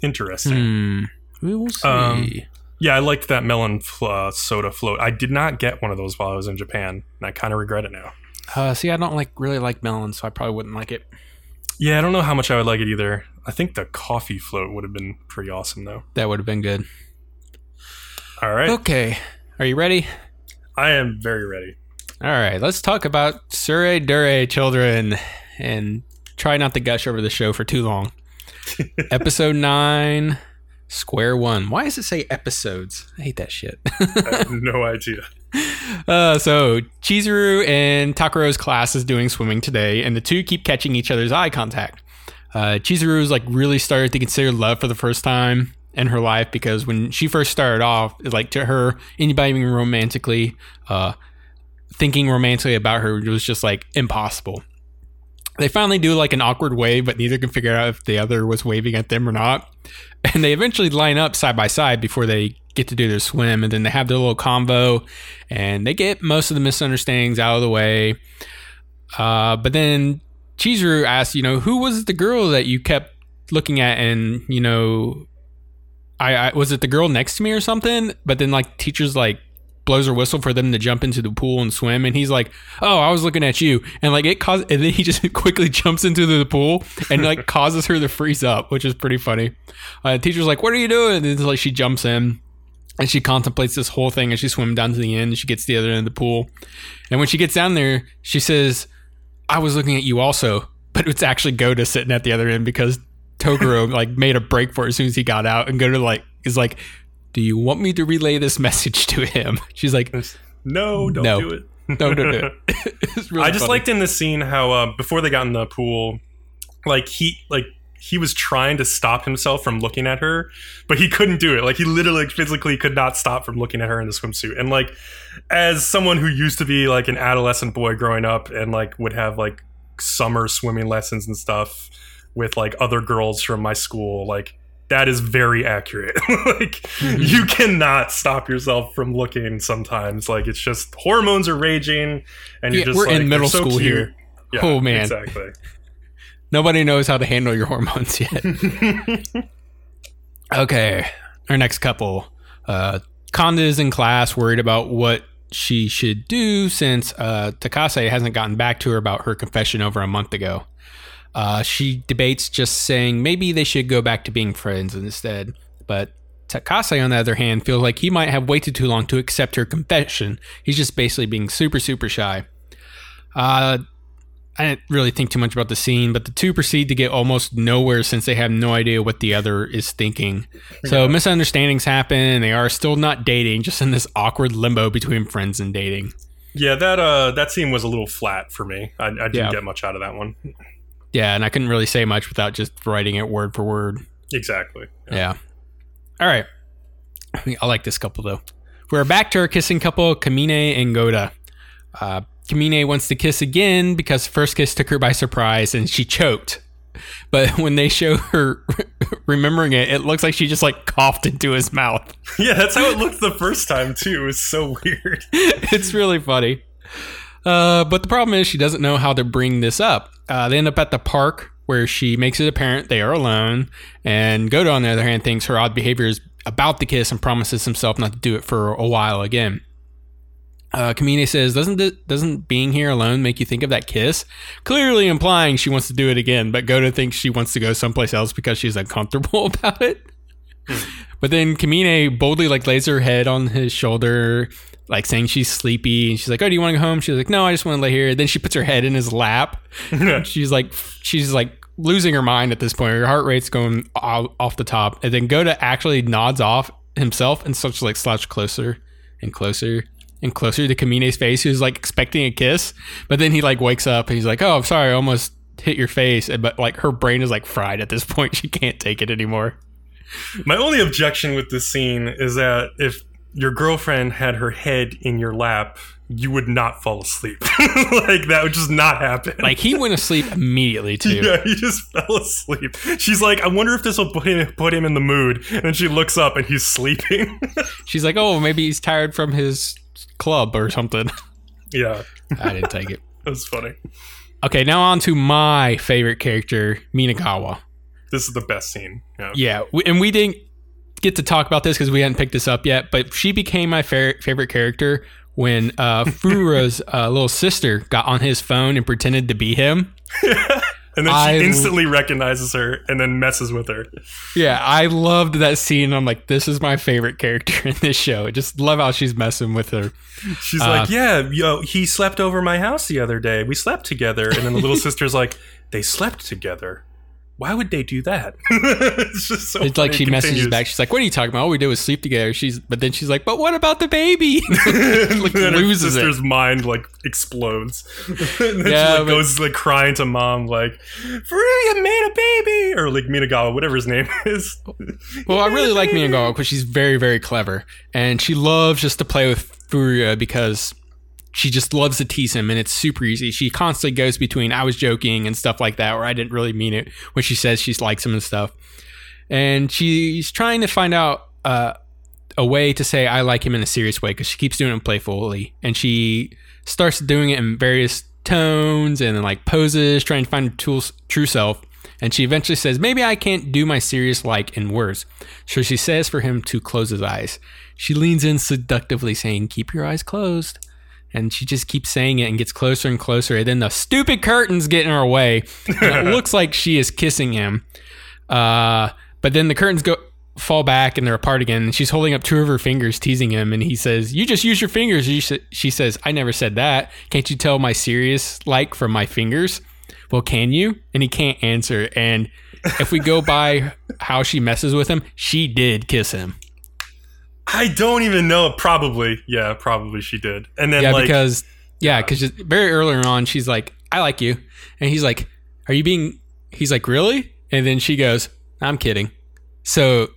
interesting. Hmm. We will see. Um, Yeah, I liked that melon uh, soda float. I did not get one of those while I was in Japan, and I kind of regret it now. Uh, see, I don't like really like melon, so I probably wouldn't like it. Yeah, I don't know how much I would like it either. I think the coffee float would have been pretty awesome though. That would have been good. All right. Okay, are you ready? I am very ready. All right, let's talk about Tsuredure children and try not to gush over the show for too long. Episode 9, Square One. Why does it say episodes? I hate that shit. I have no idea. uh, so, Chizuru and Takuro's class is doing swimming today, and the two keep catching each other's eye contact. Uh, Chizuru's like really started to consider love for the first time in her life because when she first started off, like to her, anybody romantically, uh, thinking romantically about her was just like impossible. They finally do like an awkward wave, but neither can figure out if the other was waving at them or not. And they eventually line up side by side before they get to do their swim. And then they have their little convo and they get most of the misunderstandings out of the way. Uh, but then Chizuru asks, you know, who was the girl that you kept looking at and, you know, I, I was it the girl next to me or something? But then like teachers like blows her whistle for them to jump into the pool and swim and he's like oh i was looking at you and like it causes and then he just quickly jumps into the pool and like causes her to freeze up which is pretty funny. Uh, the teacher's like what are you doing? And then like she jumps in and she contemplates this whole thing as she swims down to the end and she gets to the other end of the pool and when she gets down there she says i was looking at you also but it's actually Goda sitting at the other end because Takuro like made a break for it as soon as he got out and Goda like is like do you want me to relay this message to him? She's like, no, don't No. do it. no, no, no. It's really I just funny. liked in this scene how uh, before they got in the pool, like he like he was trying to stop himself from looking at her, but he couldn't do it. Like he literally physically could not stop from looking at her in the swimsuit. And like as someone who used to be like an adolescent boy growing up and like would have like summer swimming lessons and stuff with like other girls from my school, like that is very accurate. like you cannot stop yourself from looking sometimes. Like it's just hormones are raging and you're Yeah, just we're like, in middle "You're so school cute." here. Yeah, Oh, man. exactly. Nobody knows how to handle your hormones yet. okay, our next couple. Uh, Kanda is in class, worried about what she should do since uh, Takase hasn't gotten back to her about her confession over a month ago. Uh, she debates just saying maybe they should go back to being friends instead. But Takase, on the other hand, feels like he might have waited too long to accept her confession. He's just basically being super, super shy. Uh, I didn't really think too much about the scene, but the two proceed to get almost nowhere since they have no idea what the other is thinking. So misunderstandings happen, and they are still not dating, just in this awkward limbo between friends and dating. Yeah, that uh that scene was a little flat for me. I, I didn't Yeah. get much out of that one. Yeah, and I couldn't really say much without just writing it word for word. Exactly. Yeah. All right. I like this couple though. We're back to our kissing couple, Kamine and Goda. Uh, Kamine wants to kiss again because the first kiss took her by surprise and she choked. But when they show her remembering it, it looks like she just like coughed into his mouth. Yeah, that's how it looked the first time too. It was so weird. it's really funny. Uh, but the problem is she doesn't know how to bring this up. Uh, they end up at the park where she makes it apparent they are alone, and Goda, on the other hand, thinks her odd behavior is about the kiss and promises himself not to do it for a while again. Uh, Kamine says, "Doesn't doesn't being here alone make you think of that kiss?" Clearly implying she wants to do it again, but Goda thinks she wants to go someplace else because she's uncomfortable about it. but then Kamine boldly like lays her head on his shoulder, like saying she's sleepy, and she's like, "Oh, do you want to go home?" She's like, "No, I just want to lay here." Then she puts her head in his lap. she's like, she's like losing her mind at this point. Her heart rate's going off the top, and then Goda actually nods off himself and starts like slouch closer and closer and closer to Kamine's face, who's like expecting a kiss. But then he like wakes up and he's like, "Oh, I'm sorry, I almost hit your face." But like her brain is like fried at this point; she can't take it anymore. My only objection with this scene is that if your girlfriend had her head in your lap, you would not fall asleep. like that would just not happen. Like he went asleep immediately too. Yeah, he just fell asleep. She's like, I wonder if this will put him, put him in the mood. And then she looks up and he's sleeping. She's like, oh, maybe he's tired from his club or something. Yeah, I didn't take it. That's funny. Okay, now on to my favorite character, Minagawa. This is the best scene. Yeah, yeah and we didn't get to talk about this because we hadn't picked this up yet, but she became my fa- favorite character when uh, Furuya's uh, little sister got on his phone and pretended to be him. and then she instantly recognizes her and then messes with her. Yeah, I loved that scene. I'm like, this is my favorite character in this show. I just love how she's messing with her. She's uh, like, yeah, yo, he slept over my house the other day. We slept together. And then the little sister's like, they slept together why would they do that? it's just so. It's like she messages back. She's like, "What are you talking about? All we did was sleep together." She's, but then she's like, "But what about the baby?" like, loses her sister's it. mind like explodes. and then yeah, she like, but, goes like crying to mom, like, "Furuya made a baby," or like Minagawa, whatever his name is. well, I really like Minagawa because she's very, very clever, and she loves just to play with Furuya because she just loves to tease him and it's super easy. She constantly goes between I was joking and stuff like that, or I didn't really mean it when she says she likes him and stuff. And she's trying to find out uh, a way to say I like him in a serious way because she keeps doing it playfully. And she starts doing it in various tones and like poses, trying to find her true self. And she eventually says, Maybe I can't do my serious like in words. So she says for him to close his eyes. She leans in seductively, saying, Keep your eyes closed and she just keeps saying it and gets closer and closer. And then the stupid curtains get in her way. it looks like she is kissing him. Uh, but then the curtains go fall back and they're apart again. And she's holding up two of her fingers, teasing him. And he says, "You just use your fingers." She says, "I never said that. Can't you tell my serious like from my fingers?" Well, can you? And he can't answer. And if we go by how she messes with him, she did kiss him. I don't even know. Probably, yeah, probably she did. And then, yeah, like, because yeah, because very early on, she's like, "I like you," and he's like, "Are you being?" He's like, "Really?" And then she goes, "I'm kidding." So,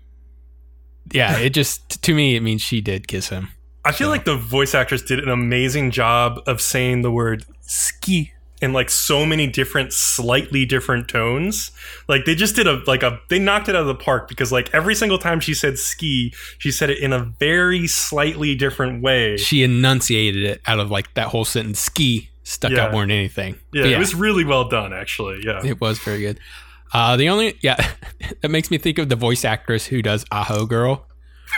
yeah, it just to me it means she did kiss him. I feel so. like the voice actress did an amazing job of saying the word ski in like so many different slightly different tones. Like they just did a like a they knocked it out of the park because like every single time she said ski she said it in a very slightly different way. She enunciated it out of like that whole sentence ski stuck yeah. out more than anything. Yeah, yeah, it was really well done actually yeah. It was very good. Uh the only yeah that makes me think of the voice actress who does aho girl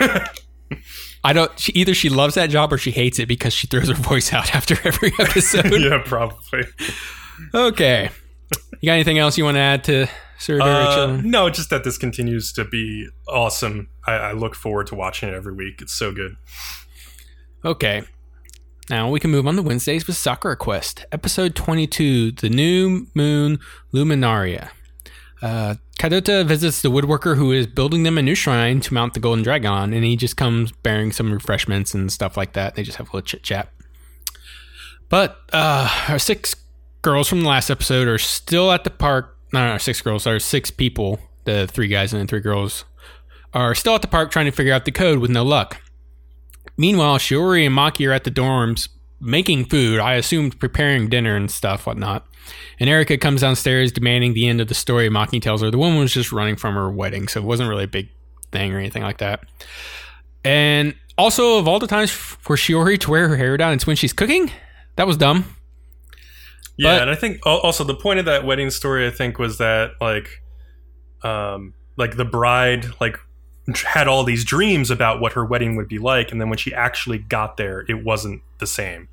I don't. She, either she loves that job or she hates it because she throws her voice out after every episode. yeah, probably. Okay. You got anything else you want to add to Sir uh, No, just that this continues to be awesome. I, I look forward to watching it every week. It's so good. Okay. Now we can move on to Wednesdays with Sakura Quest, episode 22, The New Moon Luminaria. Uh, visits the woodworker who is building them a new shrine to mount the golden dragon, and he just comes bearing some refreshments and stuff like that. They just have a little chit chat. But uh, our six girls from the last episode are still at the park. No, no, six girls. Our six people, the three guys and the three girls, are still at the park trying to figure out the code with no luck. Meanwhile, Shiori and Maki are at the dorms making food. I assumed preparing dinner and stuff, whatnot. And Erica comes downstairs demanding the end of the story. Maki tells her the woman was just running from her wedding, so it wasn't really a big thing or anything like that. And also, of all the times for Shiori to wear her hair down, it's when she's cooking. That was dumb. Yeah, But- and I think also the point of that wedding story, I think, was that like, um, like the bride like had all these dreams about what her wedding would be like, and then when she actually got there, it wasn't the same.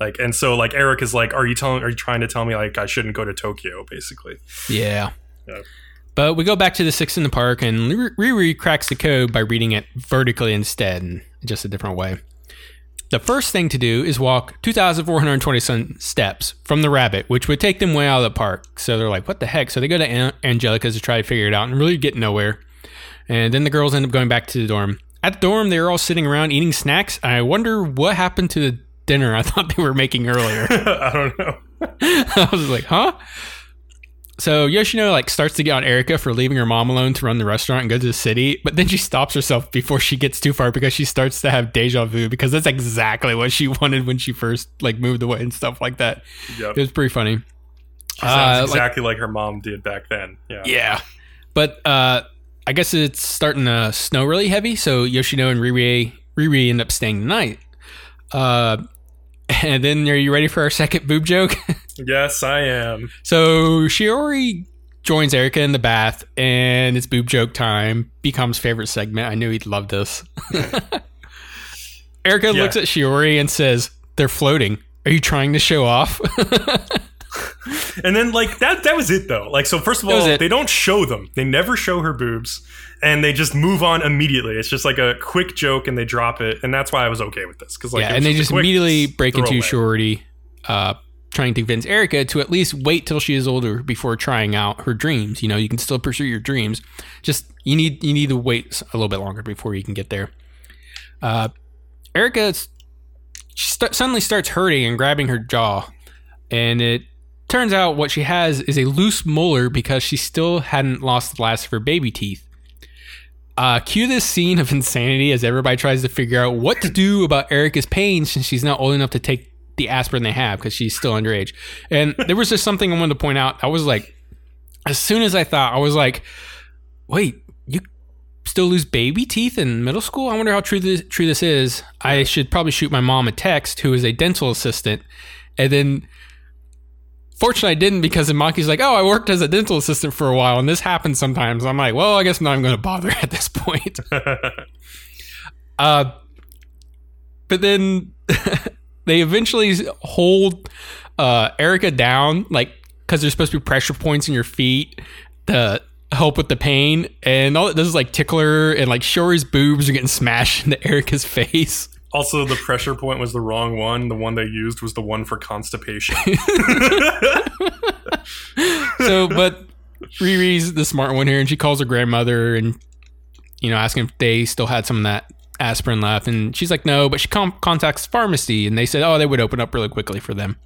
Like, and so like Eric is like, "Are you telling? Are you trying to tell me like I shouldn't go to Tokyo?" Basically. Yeah. Yeah. But we go back to the six in the park, and Riri cracks the code by reading it vertically instead, in just a different way. The first thing to do is walk 2,420 some steps from the rabbit, which would take them way out of the park. So they're like, what the heck? So they go to An- Angelica's to try to figure it out and really get nowhere. And then the girls end up going back to the dorm. At the dorm, they're all sitting around eating snacks. I wonder what happened to the dinner I thought they were making earlier. I don't know. I was like, huh? So Yoshino like starts to get on Erica for leaving her mom alone to run the restaurant and go to the city, but then she stops herself before she gets too far because she starts to have deja vu because that's exactly what she wanted when she first like moved away and stuff like that. Yep. It was pretty funny. She sounds Uh, like- exactly like her mom did back then. Yeah. Yeah. But uh I guess it's starting to snow really heavy, so Yoshino and Riri Riri end up staying the night. Uh and then are you ready for our second boob joke? Yes, I am. So Shiori joins Erica in the bath, and it's boob joke time. Becomes favorite segment. I knew he'd love this. Erica Yeah. looks at Shiori and says, "They're floating. Are you trying to show off?" And then like that that was it though. Like so first of all, they don't show them. They never show her boobs and they just move on immediately. It's just like a quick joke and they drop it and that's why I was okay with this cuz like yeah, and they just immediately break into. Shiori, uh, trying to convince Erica to at least wait till she is older before trying out her dreams. You know, you can still pursue your dreams. Just you need you need to wait a little bit longer before you can get there. Uh, Erica she st- suddenly starts hurting and grabbing her jaw, and it turns out what she has is a loose molar because she still hadn't lost the last of her baby teeth. Uh, cue this scene of insanity as everybody tries to figure out what to do about Erica's pain since she's not old enough to take the aspirin they have because she's still underage. And there was just something I wanted to point out. I was like, as soon as I thought, I was like, wait, you still lose baby teeth in middle school? I wonder how true this, true this is. I should probably shoot my mom a text, who is a dental assistant. And then, fortunately, I didn't because then Maki's like, oh, I worked as a dental assistant for a while, and this happens sometimes. I'm like, well, I guess I'm not even going to bother at this point. Uh, but then they eventually hold uh, Erica down, like because there's supposed to be pressure points in your feet to help with the pain, and all it does is like tickle her, and like Shiori's boobs are getting smashed into Erica's face. Also the pressure point was the wrong one. The one they used was the one for constipation. So, but Riri's the smart one here, and she calls her grandmother and you know asking if they still had some of that aspirin left, and she's like, no, but she com- contacts pharmacy, and they said, oh, they would open up really quickly for them.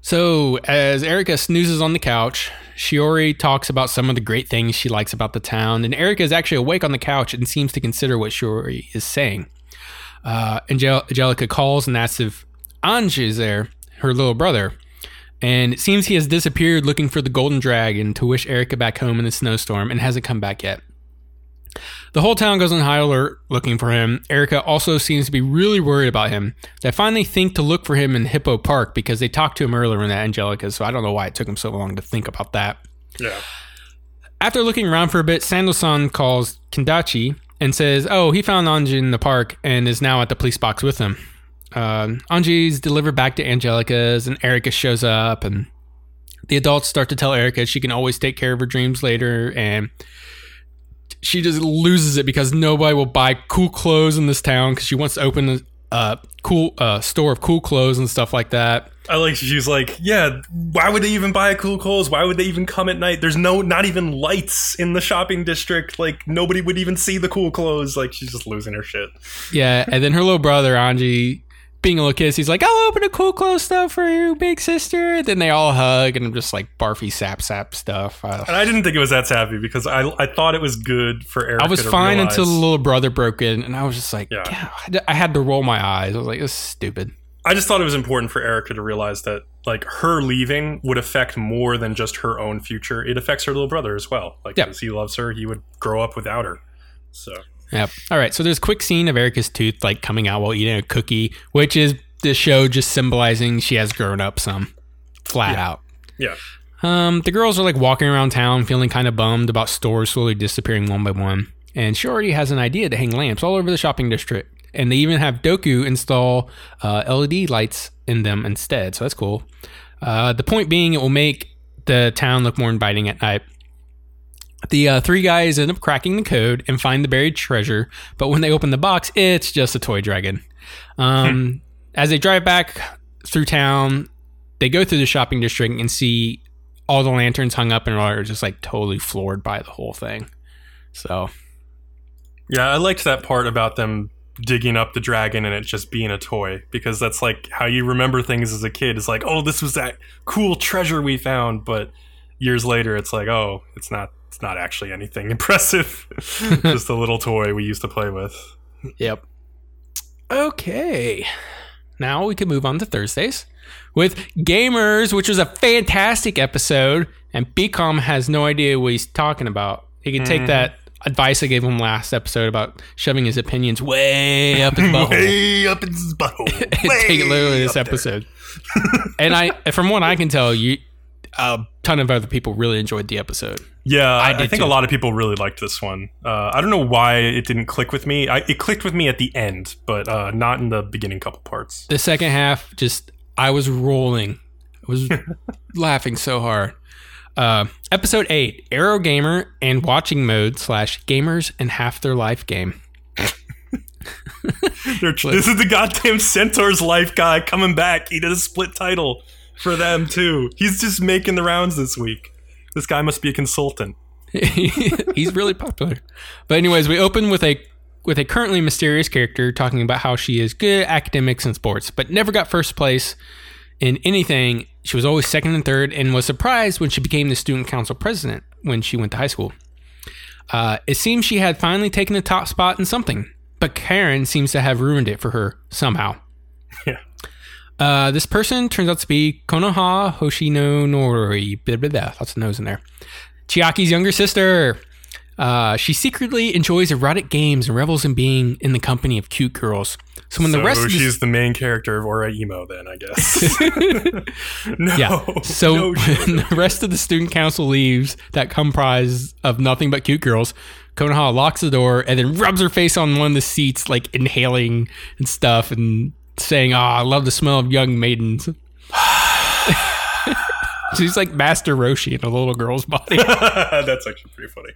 So, as Erica snoozes on the couch, Shiori talks about some of the great things she likes about the town, and Erica is actually awake on the couch and seems to consider what Shiori is saying. Uh, Angel- Angelica calls and asks if Anj is there, her little brother, and it seems he has disappeared looking for the golden dragon to wish Erica back home in the snowstorm and hasn't come back yet. The whole town goes on high alert looking for him. Erica also seems to be really worried about him. They finally think to look for him in Hippo Park because they talked to him earlier in that Angelica, so I don't know why it took him so long to think about that. yeah. After looking around for a bit, Sando-san calls Kendachi and says, "Oh, he found Anji in the park and is now at the police box with him." Um, Anji's delivered back to Angelica's, and Erica shows up, and the adults start to tell Erica she can always take care of her dreams later, and she just loses it because nobody will buy cool clothes in this town because she wants to open uh, cool uh, store of cool clothes and stuff like that. I like she's like, yeah, why would they even buy cool clothes? Why would they even come at night? There's no not even lights in the shopping district. Like nobody would even see the cool clothes. Like she's just losing her shit. Yeah, and then her little brother Anji, being a little kid, he's like, "I'll open a cool clothes stuff for you, big sister." Then they all hug, and I'm just like barfy sap sap stuff. Uh, And I didn't think it was that sappy because I I thought it was good for Erica. I was fine realize- until the little brother broke in, and I was just like, Yeah. I had to roll my eyes. I was like, "This is stupid." I just thought it was important for Erica to realize that like her leaving would affect more than just her own future. It affects her little brother as well. Like, as he loves her, he would grow up without her. So Yep. All right. So there's a quick scene of Erica's tooth like coming out while eating a cookie, which is the show just symbolizing she has grown up some, flat Yeah. out. yeah, Um, the girls are like walking around town, feeling kind of bummed about stores slowly disappearing one by one. And she already has an idea to hang lamps all over the shopping district. And they even have Doku install uh, LED lights in them instead. So that's cool. Uh, the point being, it will make the town look more inviting at night. The uh, three guys end up cracking the code and find the buried treasure. But when they open the box, it's just a toy dragon. Um, as they drive back through town, they go through the shopping district and see all the lanterns hung up and are just like totally floored by the whole thing. So yeah. I liked that part about them digging up the dragon and it just being a toy because that's like how you remember things as a kid. Is like, oh, this was that cool treasure we found, but years later, it's like, oh, it's not. It's not actually anything impressive. just a little toy we used to play with. Yep. Okay. Now we can move on to Thursdays with Gamers, which was a fantastic episode. And BCom has no idea what he's talking about. He can take Mhm. that advice I gave him last episode about shoving his opinions way up his butthole. Way up in his butthole. take it literally this episode. and I, from what I can tell, you, a ton of other people really enjoyed the episode. Yeah, I, I think too. a lot of people really liked this one. Uh, I don't know why it didn't click with me. I, it clicked with me at the end, but uh, not in the beginning couple parts. The second half, just I was rolling. I was laughing so hard. Uh, episode eight: Arrow Gamer and Watching Mode slash Gamers and Half Their Life game. This is the goddamn Centaur's Life guy coming back. He did a split title for them too. He's just making the rounds this week. This guy must be a consultant. He's really popular. But anyways, we open with a with a currently mysterious character talking about how she is good at academics and sports, but never got first place in anything. She was always second and third, and was surprised when she became the student council president when she went to high school. Uh, it seems she had finally taken the top spot in something, but Karen seems to have ruined it for her somehow. Yeah. Uh, this person turns out to be Konoha Hoshinomori. Blah, blah, blah. Lots of nose in there. Chiaki's younger sister. Uh, she secretly enjoys erotic games and revels in being in the company of cute girls. So when so the rest of the she's the main character of Oreimo, then I guess. no. yeah, so no, when the rest of the student council leaves, that comprise of nothing but cute girls, Konoha locks the door and then rubs her face on one of the seats, like inhaling and stuff, and saying, "Ah, I love the smell of young maidens." She's like Master Roshi in a little girl's body. That's actually pretty funny.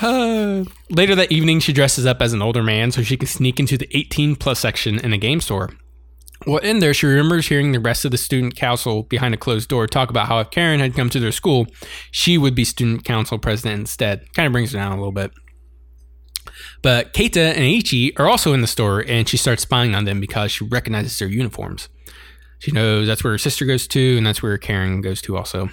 Uh, later that evening, she dresses up as an older man so she can sneak into the 18 plus section in a game store. Well, in there, she remembers hearing the rest of the student council behind a closed door talk about how if Karen had come to their school, she would be student council president instead. Kind of brings her down a little bit. But Keita and Ichi are also in the store, and she starts spying on them because she recognizes their uniforms. She knows that's where her sister goes to, and that's where Karen goes to also.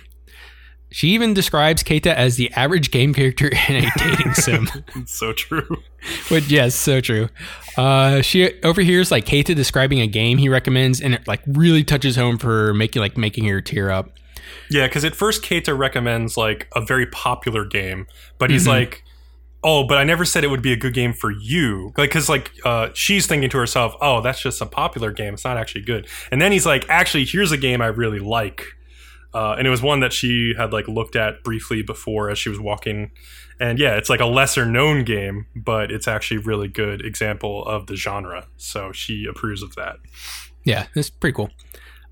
She even describes Keita as the average game character in a dating sim. it's so true. Which, yes, so true. Uh, she overhears like Keita describing a game he recommends, and it like really touches home for her, making like making her tear up. Yeah, because at first Keita recommends like a very popular game, but he's Mhm. like, "Oh, but I never said it would be a good game for you." Like, because like uh, she's thinking to herself, "Oh, that's just a popular game. It's not actually good." And then he's like, "Actually, here's a game I really like." Uh, and it was one that she had like looked at briefly before as she was walking, and yeah, it's like a lesser known game, but it's actually really good example of the genre. So she approves of that. Yeah, it's pretty cool.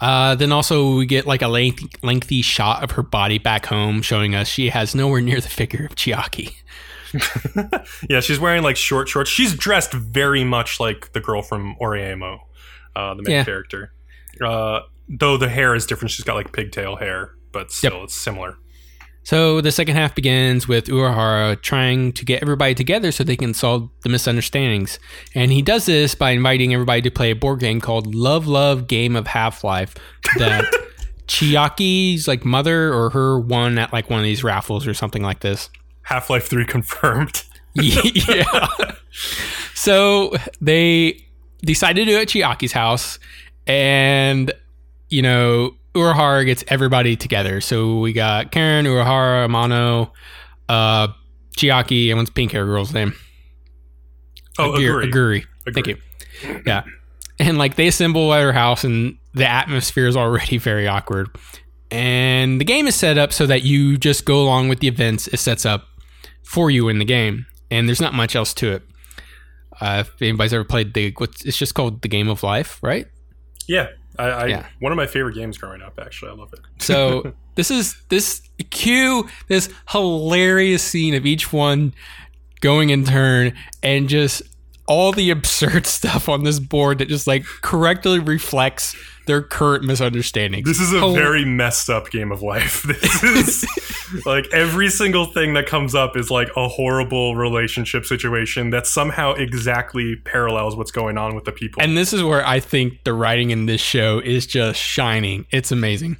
Uh, then also we get like a lengthy, lengthy shot of her body back home, showing us she has nowhere near the figure of Chiaki. yeah, she's wearing like short shorts. She's dressed very much like the girl from Oreimo, uh, the main Yeah. character. Uh, though the hair is different. She's got like pigtail hair, but still it's similar. So the second half begins with Urahara trying to get everybody together so they can solve the misunderstandings. And he does this by inviting everybody to play a board game called Love Love Game of Half-Life that Chiaki's like mother or her won at like one of these raffles or something like this. Half Life Three confirmed. yeah. So they decide to do it at Chiaki's house, and you know Urahara gets everybody together. So we got Karen, Urahara, Amano, uh, Chiaki, and what's pink hair girl's name? Oh, Aguri. agree. Aguri. Thank you. Yeah. And like they assemble at her house, and the atmosphere is already very awkward. And the game is set up so that you just go along with the events it sets up for you in the game. And there's not much else to it. Uh, if anybody's ever played the, what's it's just called the game of life, right? Yeah, I, I Yeah. one of my favorite games growing up. Actually, I love it. So this is this cue this hilarious scene of each one going in turn and just all the absurd stuff on this board that just like correctly reflects their current misunderstandings. This is a very messed up game of life. This is like every single thing that comes up is like a horrible relationship situation that somehow exactly parallels what's going on with the people. and this is where I think the writing in this show is just shining. It's amazing.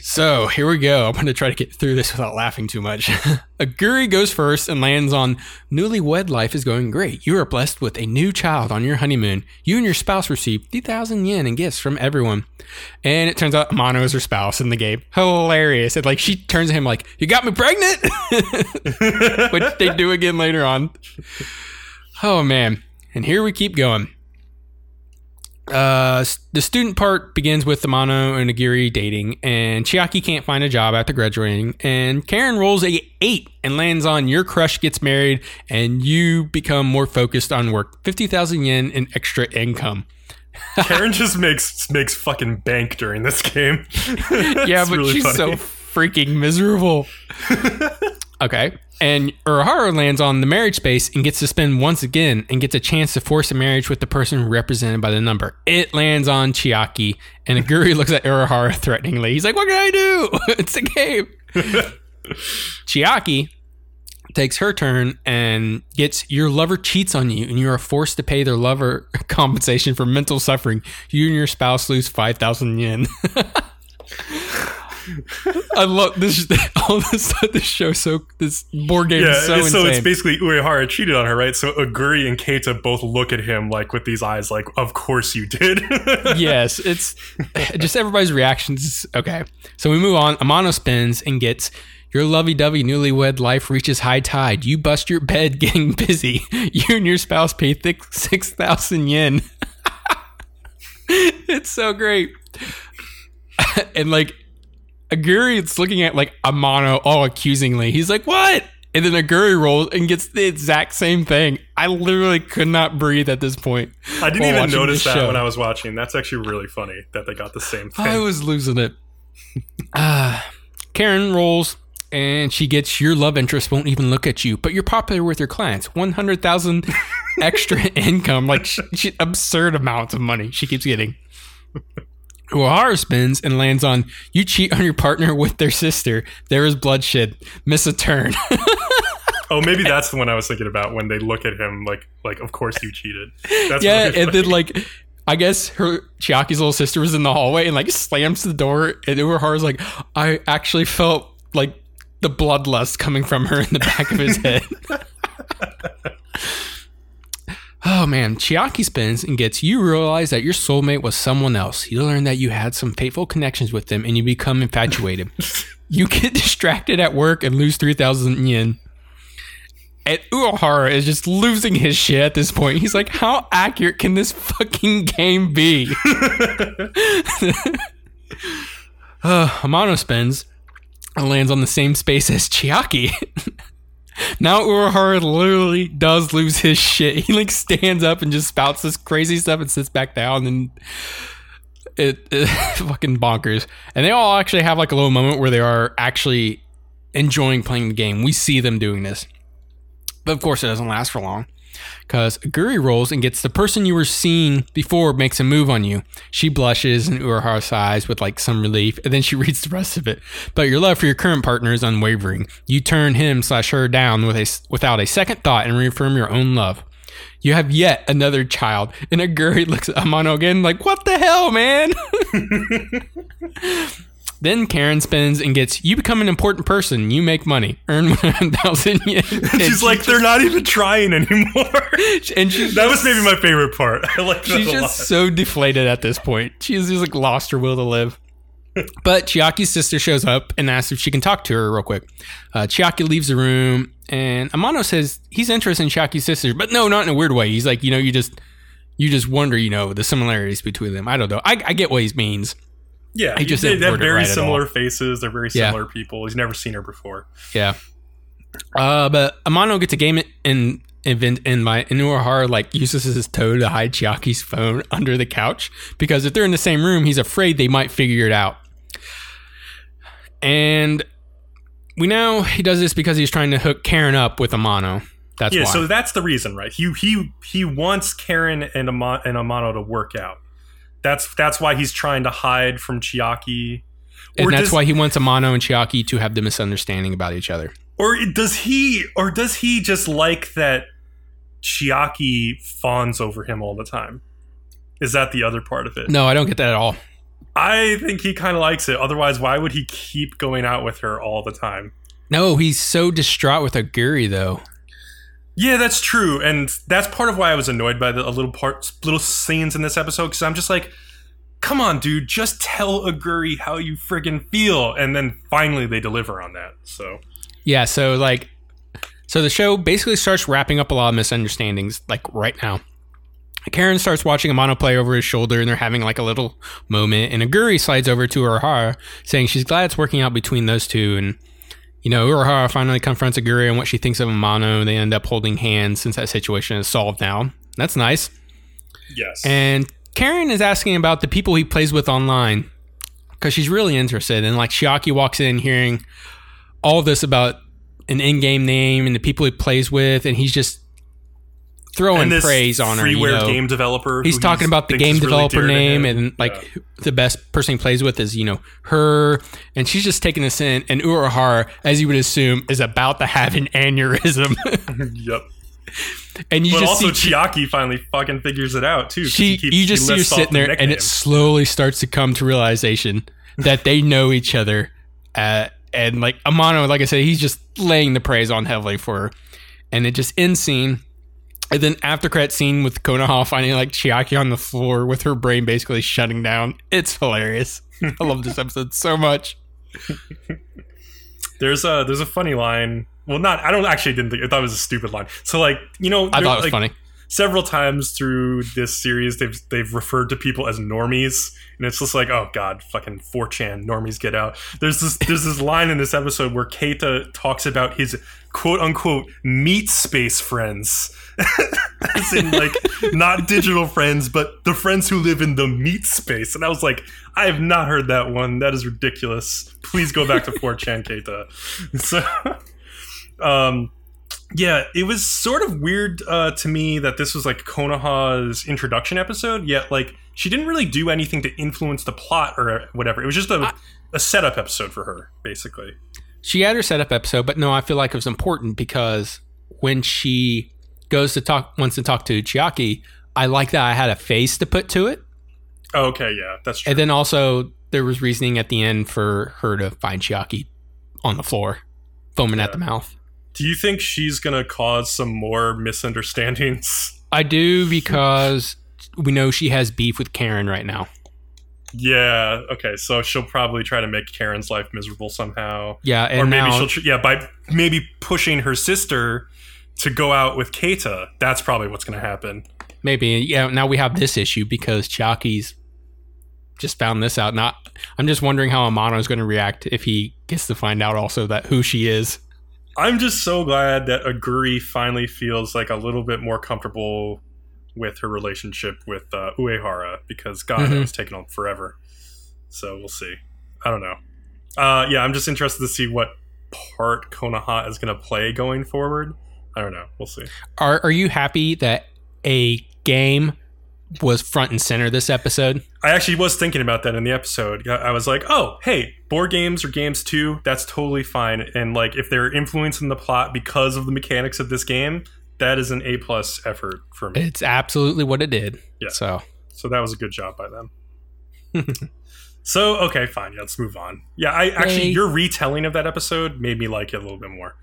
So here we go. I'm going to try to get through this without laughing too much. Aguri goes first and lands on Newlywed life is going great. You are blessed with a new child on your honeymoon. You and your spouse receive 3,000 yen in gifts from everyone. And it turns out Amano is her spouse in the game. Hilarious. And like she turns to him like, You got me pregnant? Which they do again later on. Oh man. And here we keep going. Uh, the student part begins with Amano and Aguri dating, and Chiaki can't find a job after graduating. And Karen rolls a eight and lands on your crush gets married, and you become more focused on work. Fifty thousand yen in extra income. Karen just makes makes fucking bank during this game. yeah, but really she's so freaking miserable. okay. And Urahara lands on the marriage space and gets to spin once again and gets a chance to force a marriage with the person represented by the number. It lands on Chiaki, and Aguri looks at Urahara threateningly. He's like, What can I do? it's a game. Chiaki takes her turn and gets your lover cheats on you and you are forced to pay their lover compensation for mental suffering. You and your spouse lose 5,000 yen. I love this. All this this show so this board game Yeah, is so so it's basically Uehara cheated on her, right? So Aguri and Keita both look at him like with these eyes, like, "Of course you did." yes, it's just everybody's reactions. Okay, so we move on. Amano spins and gets your lovey-dovey newlywed life reaches high tide. You bust your bed getting busy. You and your spouse pay thick six thousand yen. it's so great, and like Aguri, it's looking at like Amano all accusingly. He's like, "What?" And then Aguri rolls and gets the exact same thing. I literally could not breathe at this point. I didn't even notice that show. when I was watching. That's actually really funny that they got the same thing. I was losing it. Uh, Karen rolls and she gets your love interest won't even look at you, but you're popular with your clients. 100,000 extra income, like she, she, absurd amounts of money she keeps getting. O'Hara spins and lands on you cheat on your partner with their sister. There is bloodshed. Miss a turn. oh, maybe that's the one I was thinking about when they look at him like, like, of course you cheated. That's yeah, really and then like I guess her Chiaki's little sister was in the hallway and like slams the door and Urahara's like, I actually felt like the bloodlust coming from her in the back of his head. oh man, Chiaki spins and gets you realize that your soulmate was someone else. You learn that you had some fateful connections with them and you become infatuated. you get distracted at work and lose 3,000 yen. And Uehara is just losing his shit at this point. He's like, how accurate can this fucking game be? uh, Amano spins and lands on the same space as Chiaki. Now Urahara literally does lose his shit. He like stands up and just spouts this crazy stuff and sits back down and it, it fucking bonkers. And they all actually have like a little moment where they are actually enjoying playing the game. We see them doing this. But of course, it doesn't last for long because Guri rolls and gets the person you were seeing before makes a move on you. She blushes and Urahara sighs with like some relief, and then she reads the rest of it. But your love for your current partner is unwavering. You turn him slash her down with a without a second thought and reaffirm your own love. You have yet another child, and Aguri looks at Amano again like, "What the hell, man?" Then Karen spins and gets, you become an important person. You make money. Earn 1,000 yen. And she's she like, just- they're not even trying anymore. and she's that was maybe my favorite part. I like that She's a lot. just so deflated at this point. She's just like lost her will to live. But Chiaki's sister shows up and asks if she can talk to her real quick. Uh, Chiaki leaves the room, and Amano says he's interested in Chiaki's sister, but no, not in a weird way. He's like, you know, you just you just wonder, you know, the similarities between them. I don't know. I, I get what he means. Yeah, He just they, they have very right similar faces. They're very Yeah. similar people. He's never seen her before. Yeah. Uh, but Amano gets a game in event in my Inuahara like uses his toe to hide Chiaki's phone under the couch because if they're in the same room, he's afraid they might figure it out. And we know he does this because he's trying to hook Karen up with Amano. That's yeah, why. so that's the reason, right? He he he wants Karen and Amano to work out. That's that's why he's trying to hide from Chiaki. and that's does, why he wants Amano and Chiaki to have the misunderstanding about each other. Or does he? Or does he just like that Chiaki fawns over him all the time? Is that the other part of it? No, I don't get that at all. I think he kind of likes it. Otherwise, why would he keep going out with her all the time? No, he's so distraught with Aguri though. Yeah, that's true, and that's part of why I was annoyed by the a little part, little scenes in this episode because I'm just like, come on, dude, just tell Aguri how you friggin' feel, and then finally they deliver on that. So Yeah, so like so the show basically starts wrapping up a lot of misunderstandings like right now. Karen starts watching Amano play over his shoulder and they're having like a little moment and Aguri slides over to Uehara saying she's glad it's working out between those two and you know, Uehara finally confronts Aguri on what she thinks of Amano. And they end up holding hands since that situation is solved now. That's nice. yes, And Karen is asking about the people he plays with online because she's really interested. And like Chiaki walks in hearing all this about an in-game name and the people he plays with, and he's just throwing praise on her. you know. game developer. He's talking about the game is really developer name and like Yeah. the best person he plays with is you know her and she's just taking this in and Uehara as you would assume is about to have an aneurysm yep. and you But just also, see Chiaki finally fucking figures it out too. she he keeps- you just see her sitting the there and it slowly starts to come to realization that they know each other uh, and like amano like i said he's just laying the praise on heavily for her and it just ends scene and then after credit scene with konoha finding like chiaki on the floor with her brain basically shutting down it's hilarious i love this episode so much There's a there's a funny line. Well, not I don't actually didn't think I thought it was a stupid line. So like you know i thought it was like, funny several times through this series they've they've referred to people as normies and it's just like oh god fucking 4chan normies get out there's this there's this line in this episode where Keita talks about his quote unquote meat space friends as in like not digital friends but the friends who live in the meat space and I was like I have not heard that one that is ridiculous please go back to 4chan Keita so um yeah, it was sort of weird uh, to me that this was like Konoha's introduction episode. Yet, like, she didn't really do anything to influence the plot or whatever. It was just a, I- a setup episode for her, basically. She had her setup episode, but no, I feel like it was important because when she goes to talk, wants to talk to Chiaki, I like that I had a face to put to it. Oh, okay, yeah, that's true. And then also there was reasoning at the end for her to find Chiaki on the floor, foaming at the mouth. do you think she's gonna cause some more misunderstandings? I do because we know she has beef with Karen right now. Yeah. Okay. So she'll probably try to make Karen's life miserable somehow, Yeah, and or maybe now she'll tr- yeah by maybe pushing her sister to go out with Keita. That's probably what's gonna happen. maybe yeah. Now we have this issue because Chiaki's just found this out. Not, I'm just wondering how Amano is going to react if he gets to find out also that who she is. I'm just so glad that Aguri finally feels like a little bit more comfortable with her relationship with uh, Uehara because God, Mhm. it was taking on forever. So we'll see. I don't know. Uh, yeah, I'm just interested to see what part Konoha is going to play going forward. I don't know. We'll see. Are Are you happy that a game was front and center this episode? I actually was thinking about that in the episode. I was like, oh, hey, board games or games too, that's totally fine. And like, if they're influencing the plot because of the mechanics of this game, that is an A plus effort for me. It's absolutely what it did. Yeah. So So that was a good job by them. So okay, fine. Yeah, let's move on. Yeah, I actually your retelling of that episode made me like it a little bit more.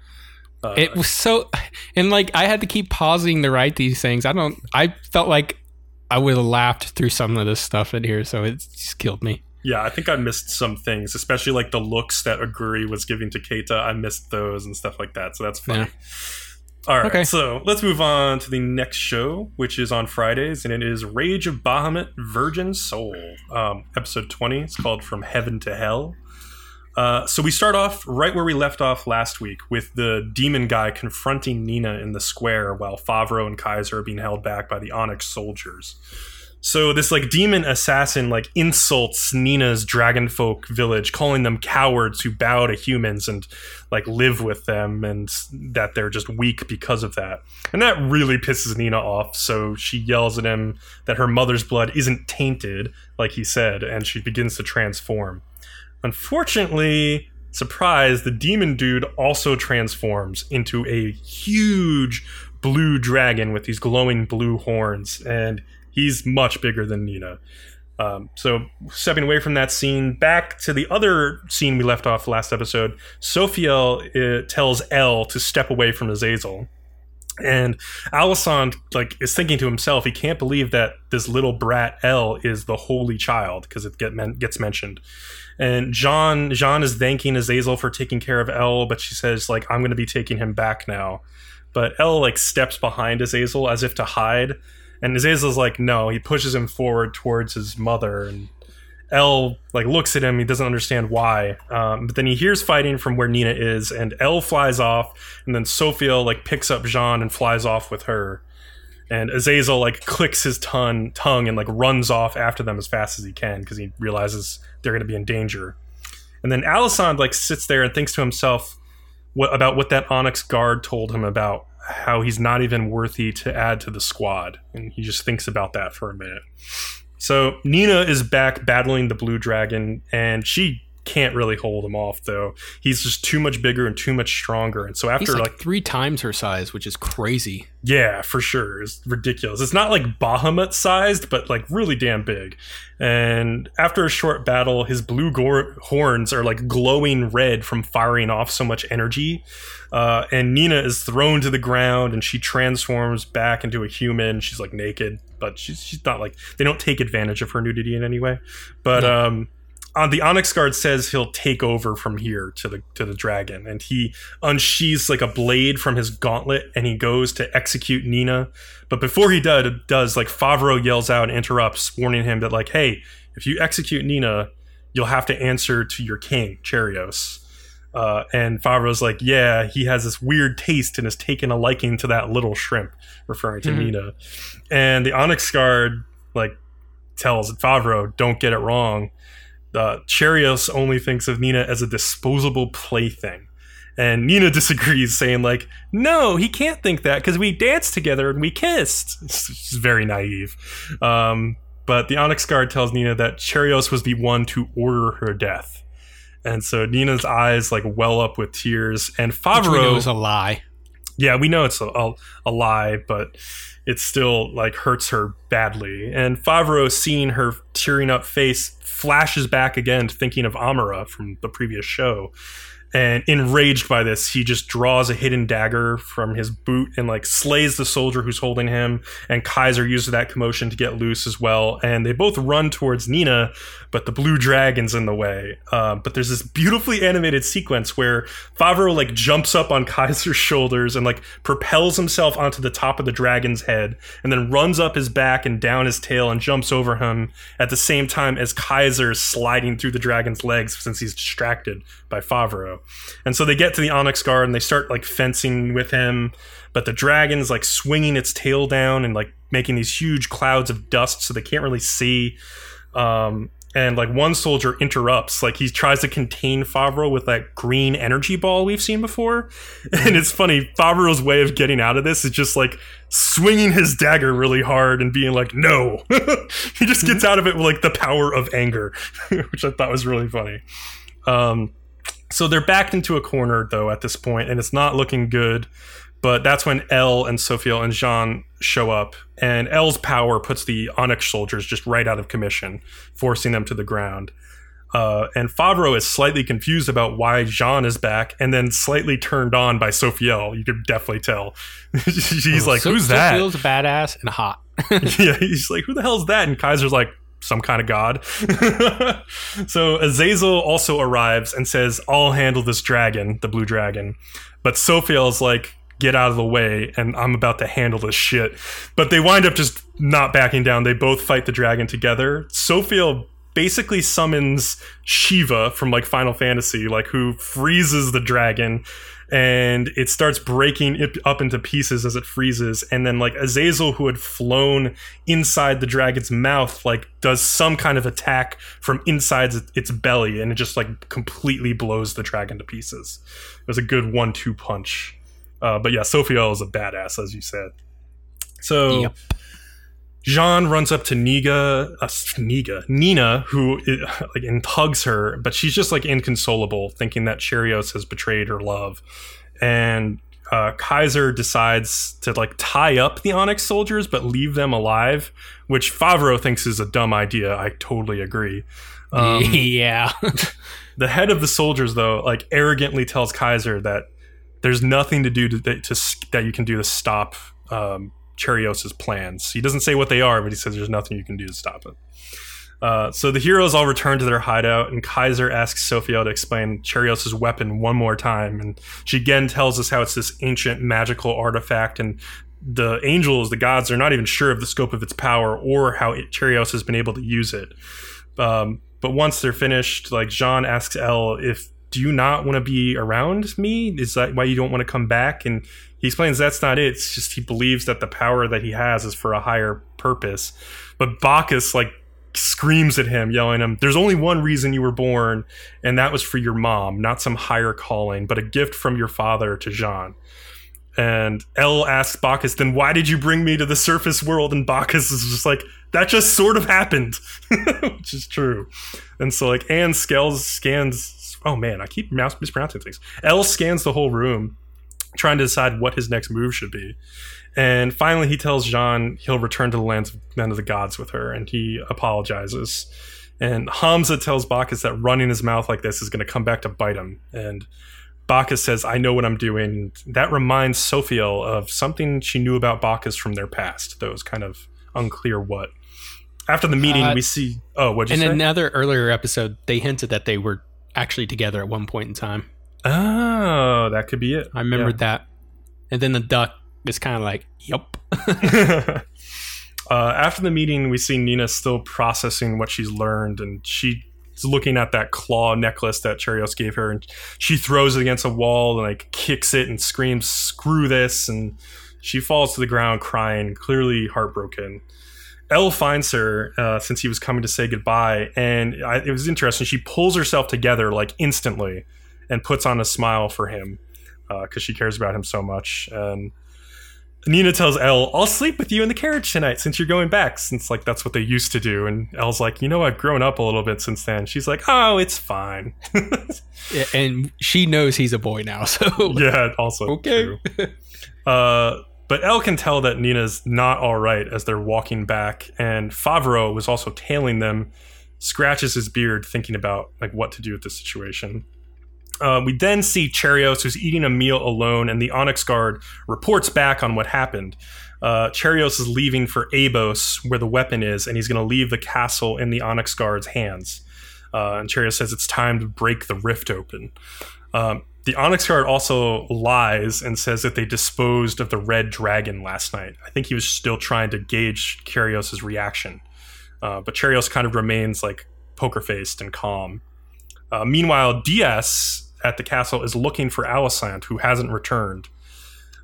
Uh, It was so, and like I had to keep pausing to write these things. I don't. I felt like I would have laughed through some of this stuff in here, so it just killed me. yeah, I think I missed some things, especially like the looks that Aguri was giving to Keita. I missed those and stuff like that. So that's funny. Yeah. All right, Okay. so let's move on to the next show, which is on Fridays, and it is Rage of Bahamut Virgin Soul, um, episode 20. It's called From Heaven to Hell. Uh, so we start off right where we left off last week with the demon guy confronting Nina in the square while Favaro and Kaiser are being held back by the Onyx soldiers. So this like demon assassin like insults Nina's dragonfolk village, calling them cowards who bow to humans and like live with them and that they're just weak because of that. And that really pisses Nina off, so she yells at him that her mother's blood isn't tainted, like he said, and she begins to transform. Unfortunately, surprise, the demon dude also transforms into a huge blue dragon with these glowing blue horns, and he's much bigger than Nina. Um, so, stepping away from that scene, back to the other scene we left off last episode, Sophiel uh, tells El to step away from Azazel. And Alessand like is thinking to himself, he can't believe that this little brat El is the holy child because it get men- gets mentioned. And Jean Jean is thanking Azazel for taking care of El, but she says like I'm going to be taking him back now. But El like steps behind Azazel as if to hide, and Azazel's like no. He pushes him forward towards his mother, and El like looks at him. He doesn't understand why. Um, but then he hears fighting from where Nina is, and El flies off, and then Sophia like picks up Jean and flies off with her. And Azazel like clicks his tongue, tongue and like runs off after them as fast as he can because he realizes they're going to be in danger. And then Alessand like sits there and thinks to himself what about what that Onyx guard told him about how he's not even worthy to add to the squad, and he just thinks about that for a minute. So Nina is back battling the blue dragon, and she can't really hold him off though. He's just too much bigger and too much stronger. And so after like, like three times her size, which is crazy. yeah, for sure. It's ridiculous. It's not like Bahamut sized, but like really damn big. And after a short battle, his blue gore- horns are like glowing red from firing off so much energy. Uh, and Nina is thrown to the ground and she transforms back into a human. She's like naked, but she's, she's not like, they don't take advantage of her nudity in any way. But, No. um, on the Onyx Guard says he'll take over from here to the to the dragon, and he unsheathes like a blade from his gauntlet, and he goes to execute Nina. But before he does, does like Favaro yells out and interrupts, warning him that like, hey, if you execute Nina, you'll have to answer to your king, Charioce. Uh, and Favaro's like, yeah, he has this weird taste and has taken a liking to that little shrimp, referring to Mhm. Nina. And the Onyx Guard like tells Favaro, don't get it wrong uh, Charioce only thinks of Nina as a disposable plaything. And Nina disagrees, saying, like, no, he can't think that because we danced together and we kissed. She's very naive. Um, but the Onyx Guard tells Nina that Charioce was the one to order her death. And so Nina's eyes like well up with tears, and Which we know Favaro is a lie. yeah, we know it's a, a, a lie, but it still like hurts her badly. And Favaro, seeing her tearing up face, flashes back again, to thinking of Amira from the previous show. And enraged by this, he just draws a hidden dagger from his boot and like slays the soldier who's holding him. And Kaiser uses that commotion to get loose as well. And they both run towards Nina, but the blue dragon's in the way. Uh, but there's this beautifully animated sequence where Favaro like jumps up on Kaiser's shoulders and like propels himself onto the top of the dragon's head, and then runs up his back and down his tail and jumps over him at the same time as Kaiser is sliding through the dragon's legs since he's distracted by Favaro. And so they get to the Onyx Guard and they start like fencing with him, but the dragon's like swinging its tail down and like making these huge clouds of dust so they can't really see. Um, and like one soldier interrupts, like he tries to contain Favaro with that green energy ball we've seen before. And it's funny, Favaro's way of getting out of this is just like swinging his dagger really hard and being like, no. he just gets out of it with like the power of anger, which I thought was really funny. Um, so they're backed into a corner though at this point, and it's not looking good. But that's when El and Sophia and Jean show up, and El's power puts the Onyx soldiers just right out of commission, forcing them to the ground. Uh, and Favaro is slightly confused about why Jean is back, and then slightly turned on by Sophiel. You could definitely tell. She's like, So- "Who's that?" Sophiel's badass and hot. yeah, he's like, "Who the hell's that?" And Kaiser's like, "Some kind of god." so Azazel also arrives and says, "I'll handle this dragon, the blue dragon." But Sophiel's like, "Get out of the way!" And I'm about to handle this shit. But they wind up just not backing down. They both fight the dragon together. Sophiel basically summons Shiva from like Final Fantasy, like who freezes the dragon and it starts breaking it up into pieces as it freezes and then like Azazel who had flown inside the dragon's mouth like does some kind of attack from inside its belly and it just like completely blows the dragon to pieces it was a good one-two punch uh, but yeah Sophiel is a badass as you said so Yep. Jean runs up to Niga, uh, Niga, Nina, who like and hugs her, but she's just like inconsolable, thinking that Charioce has betrayed her love. And uh, Kaiser decides to like tie up the Onyx soldiers but leave them alive, which Favaro thinks is a dumb idea. I totally agree. Um, yeah. the head of the soldiers, though, like arrogantly tells Kaiser that there's nothing to do to, to that you can do to stop um, Charioce's plans. He doesn't say what they are, but he says there's nothing you can do to stop it. Uh, so the heroes all return to their hideout, and Kaiser asks Sophia to explain Charioce's weapon one more time, and she again tells us how it's this ancient magical artifact, and the angels, the gods, are not even sure of the scope of its power or how it, Charioce has been able to use it. Um, but once they're finished, like Jean asks El if do you not want to be around me? Is that why you don't want to come back? And he explains that's not it. It's just he believes that the power that he has is for a higher purpose. But Bacchus like screams at him, yelling at him, There's only one reason you were born, and that was for your mom, not some higher calling, but a gift from your father to Jean. And El asks Bacchus, then why did you bring me to the surface world? And Bacchus is just like, that just sort of happened, which is true. And so, like, Anne scales, scans, oh man, I keep mouse- mispronouncing things. El scans the whole room, trying to decide what his next move should be. And finally, he tells Jean he'll return to the lands of, land of the gods with her, and he apologizes. And Hamsa tells Bacchus that running his mouth like this is going to come back to bite him. And Bacchus says, I know what I'm doing. That reminds Sophiel of something she knew about Bacchus from their past, though it was kind of unclear what. After the meeting, Uh, we see. Oh, what'd you In say? another earlier episode, they hinted that they were actually together at one point in time. oh, that could be it. I remembered that. And then the duck is kind of like, yup. uh, after the meeting, we see Nina still processing what she's learned, and she's looking at that claw necklace that Charioce gave her, and she throws it against a wall and like kicks it and screams, "Screw this!" and she falls to the ground crying, clearly heartbroken. El finds her uh, since he was coming to say goodbye, and I, it was interesting. She pulls herself together like instantly and puts on a smile for him because she cares about him so much. And Nina tells El, "I'll sleep with you in the carriage tonight since you're going back." Since like that's what they used to do, and El's like, "You know, I've grown up a little bit since then." She's like, "Oh, it's fine." Yeah, And she knows he's a boy now. So yeah, also Okay. true. Uh, but El can tell that Nina's not all right as they're walking back, and Favaro was also tailing them. Scratches his beard, thinking about like what to do with this situation. Uh, we then see Charioce, who's eating a meal alone, and the Onyx Guard reports back on what happened. Uh, Charioce is leaving for Abos, where the weapon is, and he's going to leave the castle in the Onyx Guard's hands. Uh, and Charioce says it's time to break the rift open. Um, the Onyx Guard also lies and says that they disposed of the red dragon last night. I think he was still trying to gauge Charioce' reaction. Uh, but Charioce kind of remains like poker faced and calm. Uh, meanwhile, Dias at the castle is looking for Alessand, who hasn't returned.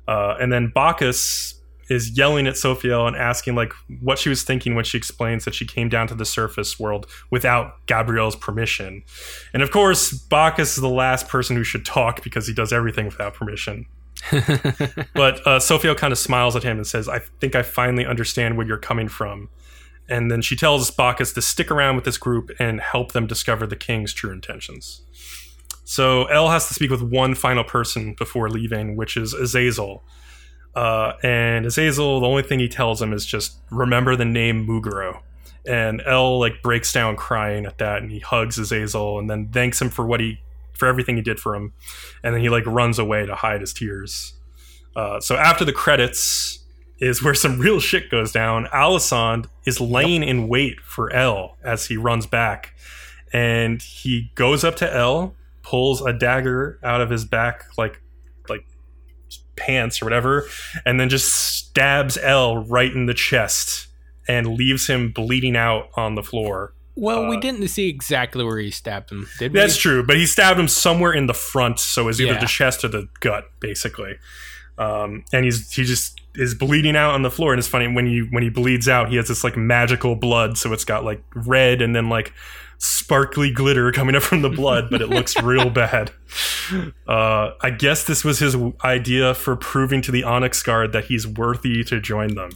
Uh, and then Bacchus is yelling at Sophiel and asking like what she was thinking when she explains that she came down to the surface world without Gabriel's permission. And of course, Bacchus is the last person who should talk because he does everything without permission. But uh, kind of smiles at him and says, I think I finally understand where you're coming from. And then she tells Bacchus to stick around with this group and help them discover the king's true intentions. So El has to speak with one final person before leaving, which is Azazel. Uh, and Azazel, the only thing he tells him is just remember the name Mugaro. and El like breaks down crying at that, and he hugs Azazel and then thanks him for what he for everything he did for him, and then he like runs away to hide his tears. Uh, so after the credits is where some real shit goes down. Alessand is laying in wait for El as he runs back, and he goes up to El, pulls a dagger out of his back like pants or whatever, and then just stabs El right in the chest and leaves him bleeding out on the floor. Well, we Uh, didn't see exactly where he stabbed him, did we? That's true, but he stabbed him somewhere in the front, so it's either Yeah. the chest or the gut, basically. Um, and he's he just is bleeding out on the floor, and it's funny when you when he bleeds out, he has this like magical blood, so it's got like red and then like sparkly glitter coming up from the blood, but it looks real bad. Uh, I guess this was his idea for proving to the Onyx Guard that he's worthy to join them.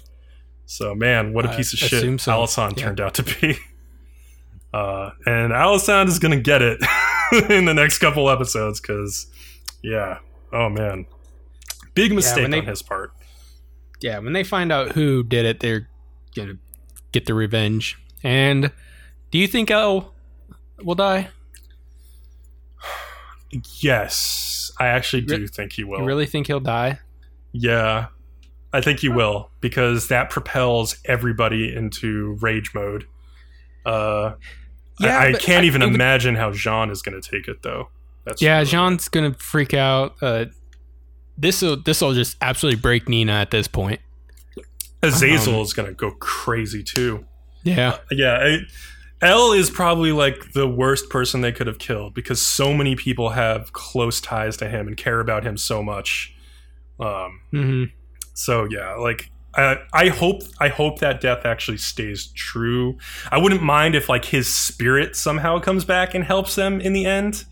So man, what a piece of shit so. Alessand Yeah. turned out to be. Uh, and Alessand is gonna get it in the next couple episodes because, yeah, oh man, big mistake when they- on his part. yeah, when they find out who did it, they're gonna get the revenge. And do you think El will die? Yes, I actually do Re- think he will. You really think he'll die? Yeah, I think he will because that propels everybody into rage mode. Uh, Yeah, I, I can't I- even would- imagine how Jean is going to take it though. That's Yeah, really- Jean's gonna freak out. Uh, this will this will just absolutely break Nina at this point. Azazel Um, is going to go crazy too. Yeah, Yeah, I, El is probably like the worst person they could have killed because so many people have close ties to him and care about him so much. Um, hmm so yeah, like I, I hope I hope that death actually stays true. I wouldn't mind if like his spirit somehow comes back and helps them in the end,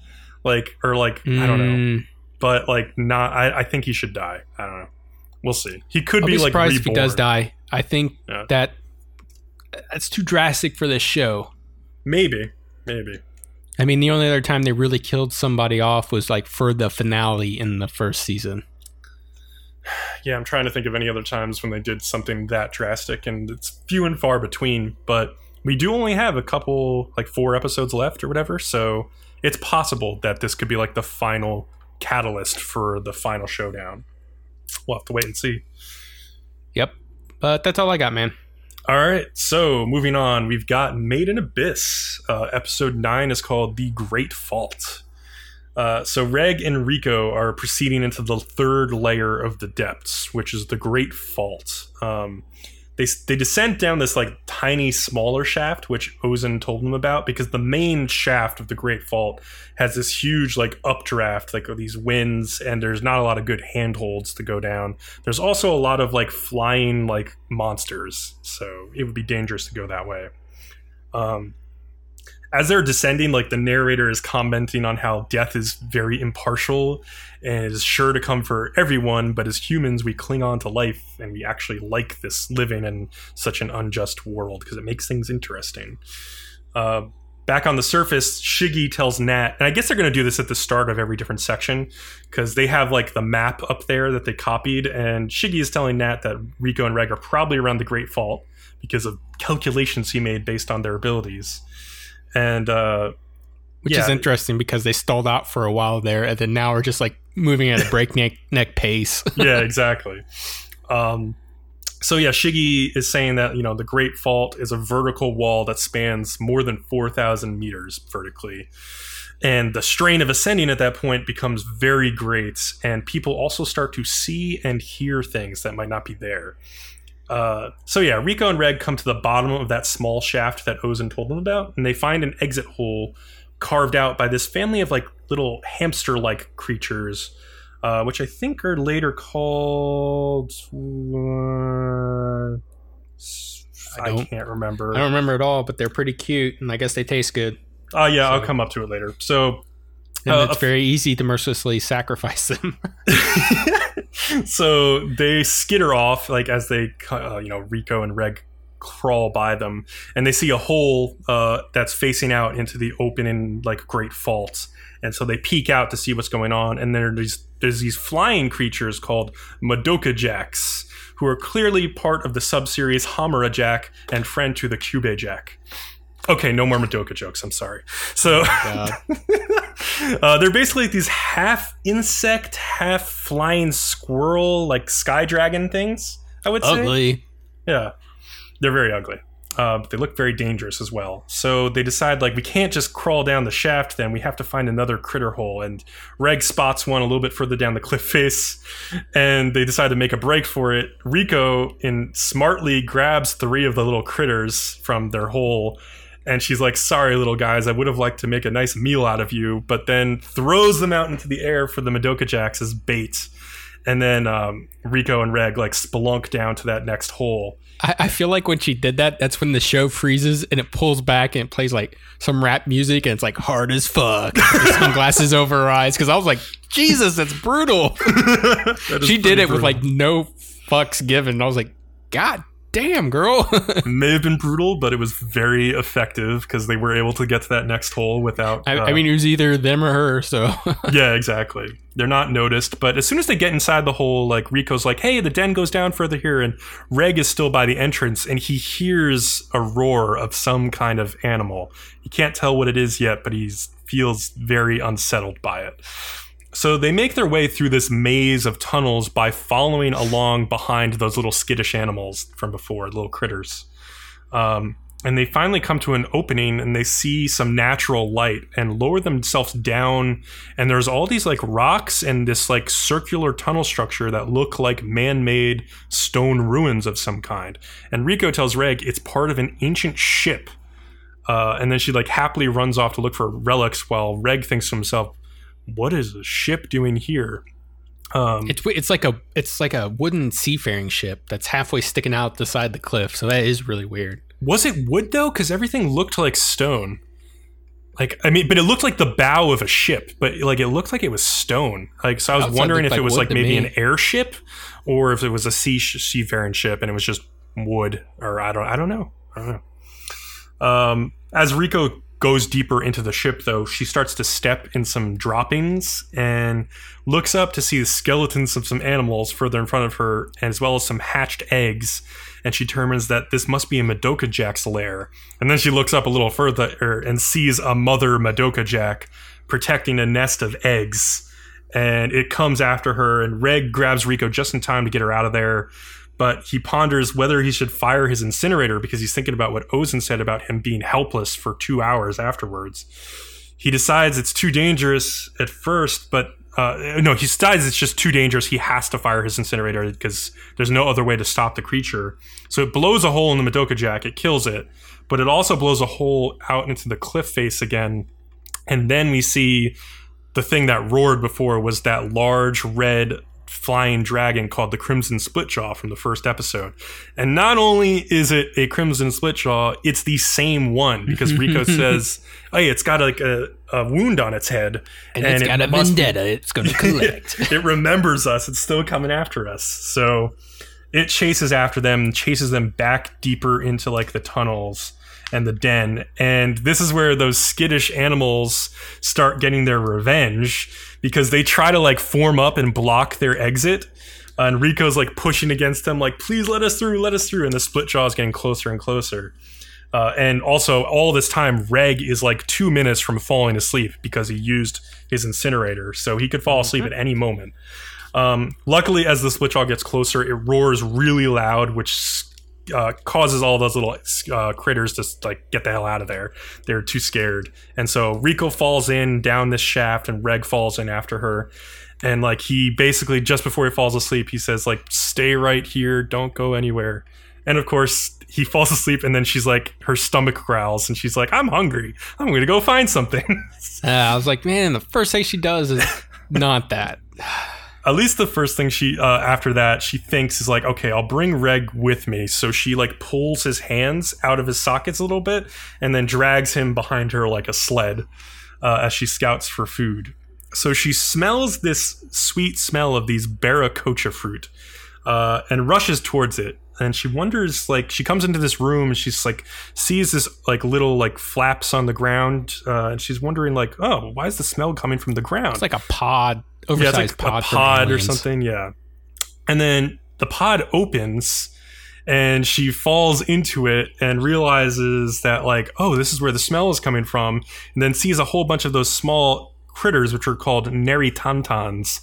like or like I don't Mm. know, but like not. I, I think he should die. I don't know. We'll see. He could be, be like surprised if he does die. I think Yeah. that that's too drastic for this show. Maybe, maybe. I mean, the only other time they really killed somebody off was like for the finale in the first season. yeah, I'm trying to think of any other times when they did something that drastic, and it's few and far between. But we do only have a couple, like four episodes left or whatever, so it's possible that this could be like the final catalyst for the final showdown. We'll have to wait and see. Yep. But that's all I got, man. All right, so moving on, we've got Made in Abyss. Uh, episode 9 is called The Great Fault. Uh, so Reg and Rico are proceeding into the third layer of the depths, which is the Great Fault. Um, they, they descend down this like tiny, smaller shaft, which Ozen told them about, because the main shaft of the Great Fault has this huge like updraft, like these winds, and there's not a lot of good handholds to go down. There's also a lot of like flying like monsters, so it would be dangerous to go that way. Um, as they're descending, like the narrator is commenting on how death is very impartial and is sure to come for everyone, but as humans, we cling on to life and we actually like this living in such an unjust world because it makes things interesting. Uh, back on the surface, Shiggy tells Nat, and I guess they're going to do this at the start of every different section because they have like the map up there that they copied, and Shiggy is telling Nat that Rico and Reg are probably around the Great Fault because of calculations he made based on their abilities. And uh, Which Yeah. is interesting because they stalled out for a while there and then now we're just like moving at a breakneck neck pace. yeah, exactly. Um, so yeah, Shiggy is saying that you know the Great Fault is a vertical wall that spans more than four thousand meters vertically, and the strain of ascending at that point becomes very great, and people also start to see and hear things that might not be there. Uh, so yeah, Rico and Reg come to the bottom of that small shaft that Ozen told them about, and they find an exit hole carved out by this family of like little hamster-like creatures uh, which I think are later called. Uh, I I, don't- can't remember. I don't remember at all, but they're pretty cute and I guess they taste good. Oh yeah, I'll come up to it later. So, And Uh, it's very easy to mercilessly sacrifice them. so they skitter off like as they, uh, you know, Rico and Reg crawl by them, and they see a hole uh, that's facing out into the open and like great fault. And so they peek out to see what's going on, and there's these there's these flying creatures called Madoka Jacks who are clearly part of the sub-series Hamura Jack and friend to the Cube Jack. Okay, no more Madoka jokes. I'm sorry. So uh, they're basically these half insect, half flying squirrel, like sky dragon things. I would say. Ugly. Yeah, they're very ugly. Uh, but they look very dangerous as well. So they decide like we can't just crawl down the shaft. Then we have to find another critter hole. And Reg spots one a little bit further down the cliff face, and they decide to make a break for it. Rico in smartly grabs three of the little critters from their hole. And she's like, "Sorry, little guys. I would have liked to make a nice meal out of you," but then throws them out into the air for the Madoka Jacks as bait. And then um, Rico and Reg like spelunk down to that next hole. I, I feel like when she did that, that's when the show freezes and it pulls back and it plays like some rap music and it's like hard as fuck. Sunglasses over her eyes because I was like, Jesus, that's brutal. That she did it with like no fucks given. I was like, God damn, girl. may have been brutal, but it was very effective because they were able to get to that next hole without. I, uh, I mean, it was either them or her. So yeah, exactly. They're not noticed, but as soon as they get inside the hole, like Rico's like, "Hey, the den goes down further here," and Reg is still by the entrance, and he hears a roar of some kind of animal. He can't tell what it is yet, but he feels very unsettled by it. So they make their way through this maze of tunnels by following along behind those little skittish animals from before, little critters. Um, and they finally come to an opening and they see some natural light and lower themselves down. And there's all these like rocks and this like circular tunnel structure that look like man made stone ruins of some kind. And Rico tells Reg it's part of an ancient ship. Uh, and then she like happily runs off to look for relics while Reg thinks to himself, what is a ship doing here? Um, it's it's like a it's like a wooden seafaring ship that's halfway sticking out the side of the cliff. So that is really weird. Was it wood though? Because everything looked like stone. Like I mean, but it looked like the bow of a ship, but like it looked like it was stone. Like so, I was Outside wondering if looked it was like maybe an airship, or if it was a sea seafaring ship and it was just wood, or I don't, I don't know, I don't know. Um, as Rico goes deeper into the ship, though, she starts to step in some droppings and looks up to see the skeletons of some animals further in front of her, as well as some hatched eggs. And she determines that this must be a Madoka Jack's lair. And then she looks up a little further er, and sees a mother Madoka Jack protecting a nest of eggs. And it comes after her, and Reg grabs Rico just in time to get her out of there. But he ponders whether he should fire his incinerator because he's thinking about what Ozen said about him being helpless for two hours afterwards. He decides it's too dangerous at first, but uh, no, he decides it's just too dangerous. He has to fire his incinerator because there's no other way to stop the creature. So it blows a hole in the Madoka Jack, it kills it, but it also blows a hole out into the cliff face again. And then we see the thing that roared before was that large red flying dragon called the Crimson Splitjaw from the first episode. And not only is it a Crimson Splitjaw, it's the same one because Rico says, "Hey, it's got like a, a wound on its head, And, it's it got a must- vendetta. It's going to collect. it remembers us. It's still coming after us. So it chases after them, chases them back deeper into like the tunnels and the den. And this is where those skittish animals start getting their revenge because they try to like form up and block their exit. And Rico's like pushing against them, like, please let us through, let us through. And the split jaw is getting closer and closer. Uh, and also, all this time, Reg is like two minutes from falling asleep because he used his incinerator. So he could fall asleep at any moment. Um, luckily, as the split jaw gets closer, it roars really loud, which uh, causes all those little uh, critters to like get the hell out of there. They're too scared, and so Rico falls in down this shaft, and Reg falls in after her. And like he basically just before he falls asleep, he says like, "Stay right here, don't go anywhere." And of course, he falls asleep, and then she's like, her stomach growls, and she's like, "I'm hungry. I'm going to go find something." Uh, I was like, man, the first thing she does is not that. at least the first thing she uh, after that she thinks is like okay i'll bring reg with me. So she like pulls his hands out of his sockets a little bit and then drags him behind her like a sled uh, as she scouts for food. So she smells this sweet smell of these baracocha fruit uh, and rushes towards it. And she wonders like she comes into this room and she's like sees this like little like flaps on the ground uh, and she's wondering like oh why is the smell coming from the ground? It's like a pod, oversized it's like pod, a pod or something. Yeah, and then the pod opens and she falls into it and realizes that like oh this is where the smell is coming from and then sees a whole bunch of those small critters which are called Neritantans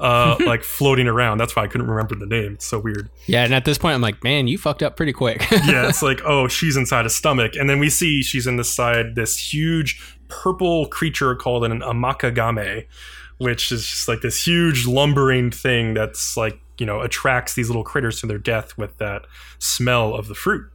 uh, like floating around. That's why i couldn't remember the name. It's so weird. Yeah, and at this point, I'm like, man, you fucked up pretty quick. yeah it's like oh she's inside a stomach. And then we see she's in the side this huge purple creature called an amakagame which is just like this huge lumbering thing that's like you know attracts these little critters to their death with that smell of the fruit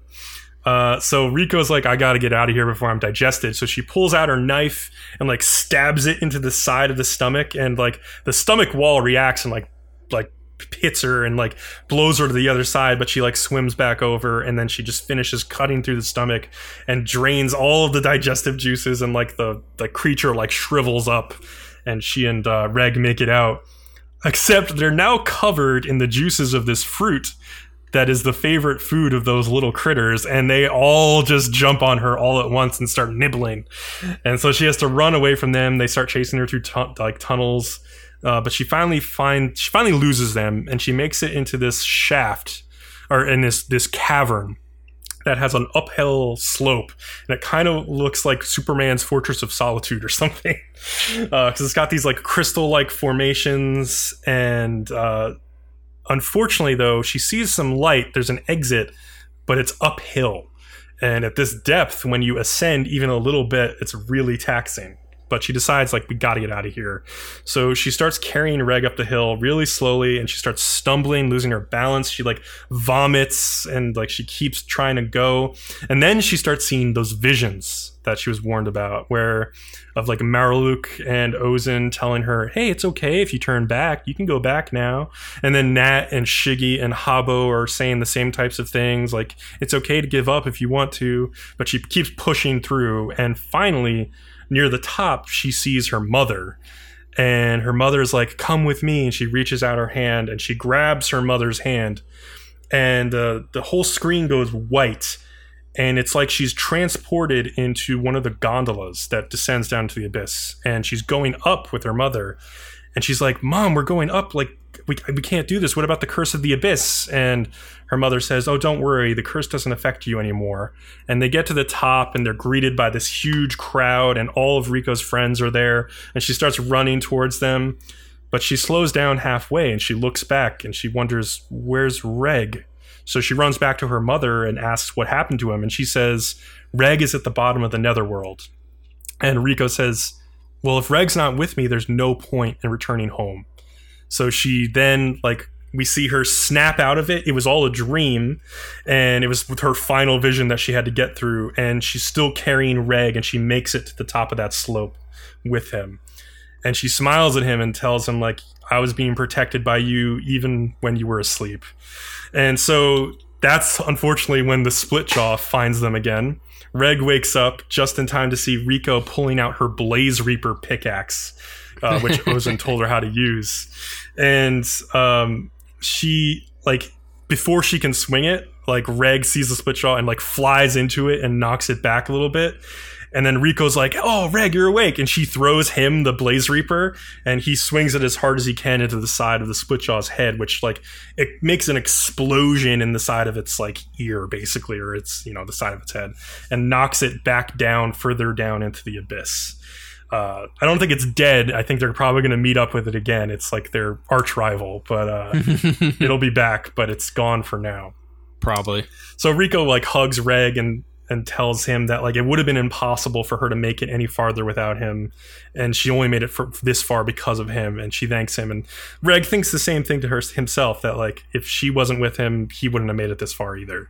uh, so Rico's like, I gotta get out of here before I'm digested. So she pulls out her knife and like stabs it into the side of the stomach, and like the stomach wall reacts and like like hits her and like blows her to the other side. But she like swims back over, and then she just finishes cutting through the stomach and drains all of the digestive juices, and like the the creature like shrivels up, and she and uh, Reg make it out. Except they're now covered in the juices of this fruit that is the favorite food of those little critters and they all just jump on her all at once and start nibbling and so she has to run away from them they start chasing her through tu- like tunnels uh, but she finally find she finally loses them and she makes it into this shaft or in this this cavern that has an uphill slope and it kind of looks like superman's fortress of solitude or something because it's got these like crystal like formations and uh, Unfortunately, though, she sees some light. There's an exit, but it's uphill. And at this depth, when you ascend even a little bit, it's really taxing. But she decides, like, we gotta get out of here. So she starts carrying Reg up the hill really slowly and she starts stumbling, losing her balance. She, like, vomits and, like, she keeps trying to go. And then she starts seeing those visions that she was warned about, where of like Marulk and Ozen telling her, "Hey, it's okay if you turn back. You can go back now." And then Nat and Shiggy and Habo are saying the same types of things, like it's okay to give up if you want to, but she keeps pushing through. And finally, near the top, she sees her mother. And her mother's like, "Come with me," and she reaches out her hand and she grabs her mother's hand, and uh, the whole screen goes white. And it's like she's transported into one of the gondolas that descends down to the abyss. And she's going up with her mother. And she's like mom we're going up. Like we, we can't do this. What about the curse of the abyss? And her mother says oh don't worry the curse doesn't affect you anymore and they get to the top and they're greeted by this huge crowd and all of rico's friends are there and she starts running towards them but she slows down halfway and she looks back and she wonders where's reg so she runs back to her mother and asks what happened to him. And she says, Reg is at the bottom of the netherworld. And Rico says, Well, if Reg's not with me, there's no point in returning home. So she then, like, we see her snap out of it. It was all a dream, and it was with her final vision that she had to get through. And she's still carrying Reg, and she makes it to the top of that slope with him. And she smiles at him and tells him, like, I was being protected by you even when you were asleep. And so that's unfortunately when the split jaw finds them again. Reg wakes up just in time to see Rico pulling out her Blaze Reaper pickaxe, uh, which Ozen told her how to use. And um, she, like, before she can swing it, like, Reg sees the split jaw and, like, flies into it and knocks it back a little bit. And then Rico's like, "Oh, Reg, you're awake!" And she throws him the Blaze Reaper, and he swings it as hard as he can into the side of the split Splitjaw's head, which like it makes an explosion in the side of its like ear, basically, or its you know the side of its head, and knocks it back down further down into the abyss. Uh, I don't think it's dead. I think they're probably going to meet up with it again. It's like their arch rival, but uh, it'll be back, but it's gone for now. Probably. So Rico like hugs Reg and and tells him that like it would have been impossible for her to make it any farther without him and she only made it for this far because of him and she thanks him and Reg thinks the same thing to her himself that like if she wasn't with him he wouldn't have made it this far either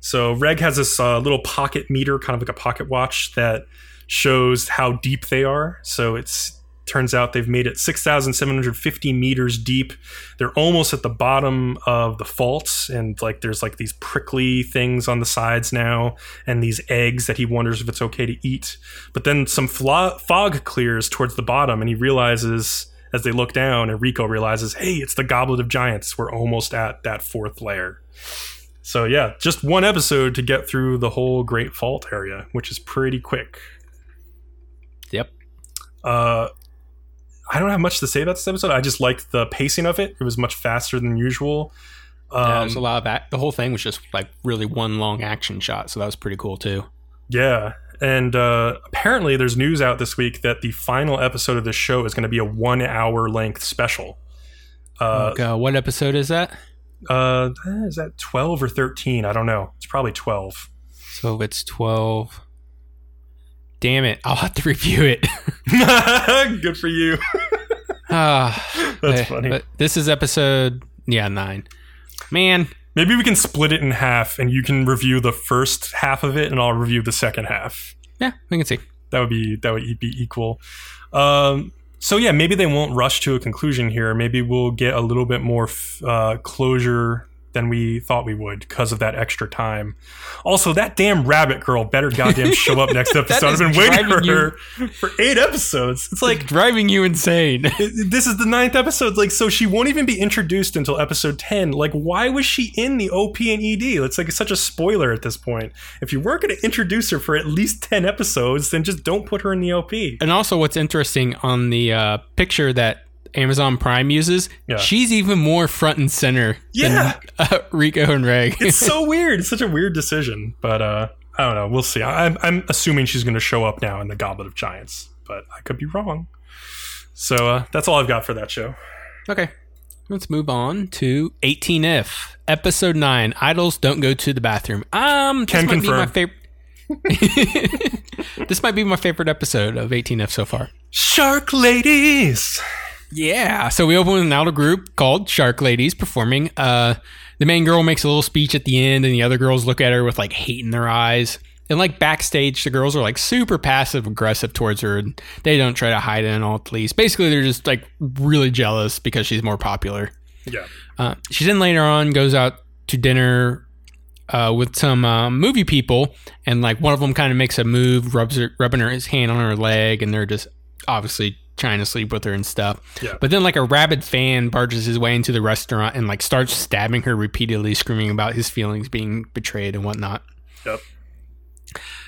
so Reg has this uh, little pocket meter kind of like a pocket watch that shows how deep they are. So it's turns out they've made it 6750 meters deep. They're almost at the bottom of the faults and like there's like these prickly things on the sides now and these eggs that he wonders if it's okay to eat. But then some flo- fog clears towards the bottom and he realizes as they look down and rico realizes hey it's the goblet of giants. We're almost at that fourth layer. So yeah just one episode to get through the whole great fault area which is pretty quick. Uh, I don't have much to say about this episode. I just liked the pacing of it. It was much faster than usual. Yeah, Um, there's a lot of act- the whole thing was just like really one long action shot, so that was pretty cool too. Yeah. And uh, apparently, there's news out this week that the final episode of this show is going to be a one hour length special. Uh, Like, uh, what episode is that? uh, is that 12 or 13? I don't know. It's probably 12. So it's twelve. Damn it! I'll have to review it. Good for you. Ah, That's but- funny. But this is episode yeah nine. Man, Maybe we can split it in half and you can review the first half of it and I'll review the second half. yeah, we can see. That would be that would be equal. Um, so yeah, maybe they won't rush to a conclusion here. Maybe we'll get a little bit more f- uh, closure than we thought we would because of that extra time. Also, that damn rabbit girl better goddamn show up next episode. I've been waiting for her for eight episodes. It's like driving you insane. this is the ninth episode. Like, so she won't even be introduced until episode 10. Like, why was she in the OP and ED? It's like such a spoiler at this point. If you weren't going to introduce her for at least 10 episodes, then just don't put her in the OP. and also, what's interesting on the uh, picture that Amazon Prime uses, Yeah. she's even more front and center Yeah. than uh, Riko and Reg. It's so weird. It's such a weird decision. But uh, I don't know. We'll see. I, I'm, I'm assuming she's going to show up now in the Goblet of Giants, but I could be wrong. So uh, that's all I've got for that show. okay, let's move on to 18if, episode nine. Idols don't go to the bathroom. Um, this Can might be my confirm. favorite. this might be my favorite episode of 18if so far. Shark Ladies! Yeah. So we open with an outer group called Shark Ladies performing. Uh, the main girl makes a little speech at the end, and the other girls look at her with like hate in their eyes. And like backstage, the girls are like super passive aggressive towards her, and they don't try to hide it in all At least, Basically, they're just like really jealous because she's more popular. Yeah. Uh, she then later on goes out to dinner uh, with some uh, movie people, and like one of them kind of makes a move, rubs her, rubbing her his hand on her leg, and they're just obviously trying to sleep with her and stuff. Yeah. But then like a rabid fan barges his way into the restaurant and like starts stabbing her repeatedly, screaming about his feelings being betrayed and whatnot. Yep.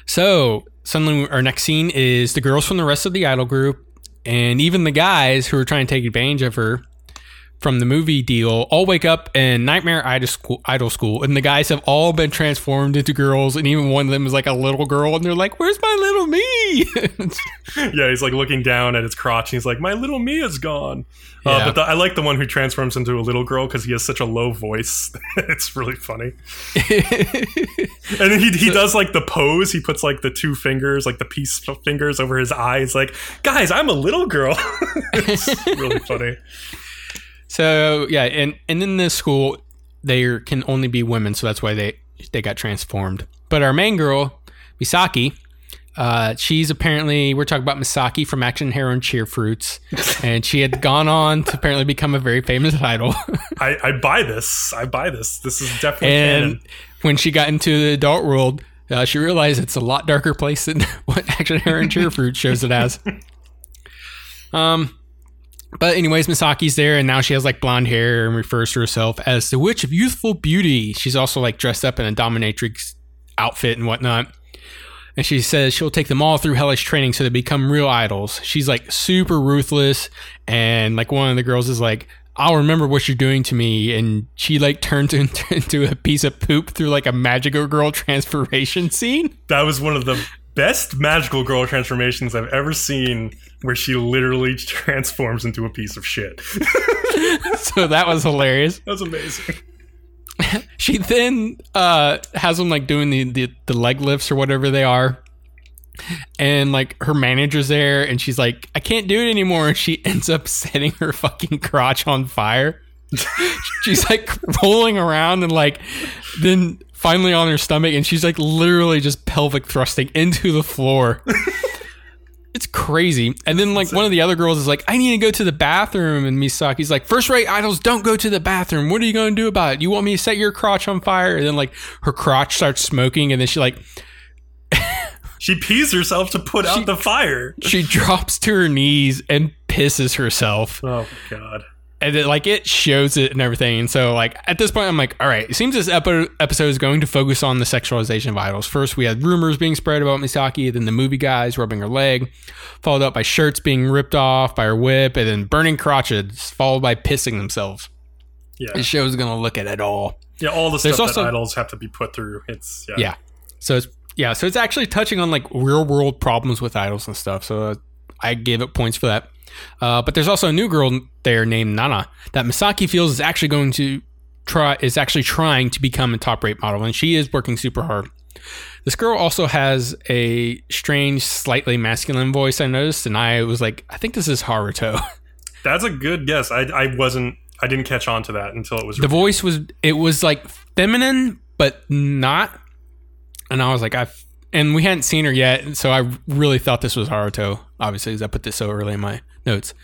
So suddenly, our next scene is the girls from the rest of the idol group, and even the guys who are trying to take advantage of her from the movie deal all wake up in Nightmare Idol School, and the guys have all been transformed into girls, and even one of them is like a little girl, and they're like, "Where's my little me?" Yeah, he's like looking down at his crotch and he's like, My little me is gone. Uh, but the, I like the one who transforms into a little girl because he has such a low voice. it's really funny. And he, he does like the pose. He puts like the two fingers, like the peace fingers over his eyes, like, Guys, I'm a little girl. it's really funny. So yeah, and and in this school there can only be women, so that's why they they got transformed. But our main girl, Misaki, uh, she's apparently we're talking about Misaki from Action Heroine Cheer Fruits, and she had gone on to apparently become a very famous idol. I, I buy this. I buy this. This is definitely and canon. when she got into the adult world, uh, she realized it's a lot darker place than what Action Heroine Cheer Fruits shows it as. Um. But anyways, Misaki's there, and now she has like blonde hair and refers to herself as the Witch of Youthful Beauty. She's also like dressed up in a dominatrix outfit and whatnot. And she says she'll take them all through hellish training so they become real idols. She's like super ruthless, and like one of the girls is like, "I'll remember what you're doing to me," and she like turns into, into a piece of poop through like a magical girl transformation scene. That was one of the best magical girl transformations I've ever seen where she literally transforms into a piece of shit. so that was hilarious. That's amazing. She then uh, has them like doing the, the the leg lifts or whatever they are, and like her manager's there, and she's like, "I can't do it anymore." And she ends up setting her fucking crotch on fire. she's like rolling around and like then finally on her stomach, and she's like literally just pelvic thrusting into the floor. It's crazy. And then like one of the other girls is like, I need to go to the bathroom. And Misaki's like, first rate idols don't go to the bathroom. What are you going to do about it? You want me to set your crotch on fire? And then like her crotch starts smoking. And then she like, She pees herself to put She- out the fire. she drops to her knees and pisses herself. Oh god. And it, like it shows it and everything. And so like at this point, I'm like, all right, it seems this epi- episode is going to focus on the sexualization of idols. First, we had rumors being spread about Misaki, then the movie guys rubbing her leg, followed up by shirts being ripped off by her whip, and then burning crotches, followed by pissing themselves. Yeah, this show is going to look at it all. yeah. All the There's stuff also- that idols have to be put through. It's yeah. Yeah. So it's yeah, so it's actually touching on like real world problems with idols and stuff. So uh, I gave it points for that. Uh, but there's also a new girl there named Nana that Misaki feels is actually going to try is actually trying to become a top rate model, and she is working super hard. This girl also has a strange, slightly masculine voice. I noticed, and I was like, I think this is Haruto. That's a good guess. I I wasn't. I didn't catch on to that until it was. the voice was it was like feminine, but not. And I was like, I and we hadn't seen her yet, so I really thought this was Haruto. Obviously, because I put this so early in my notes.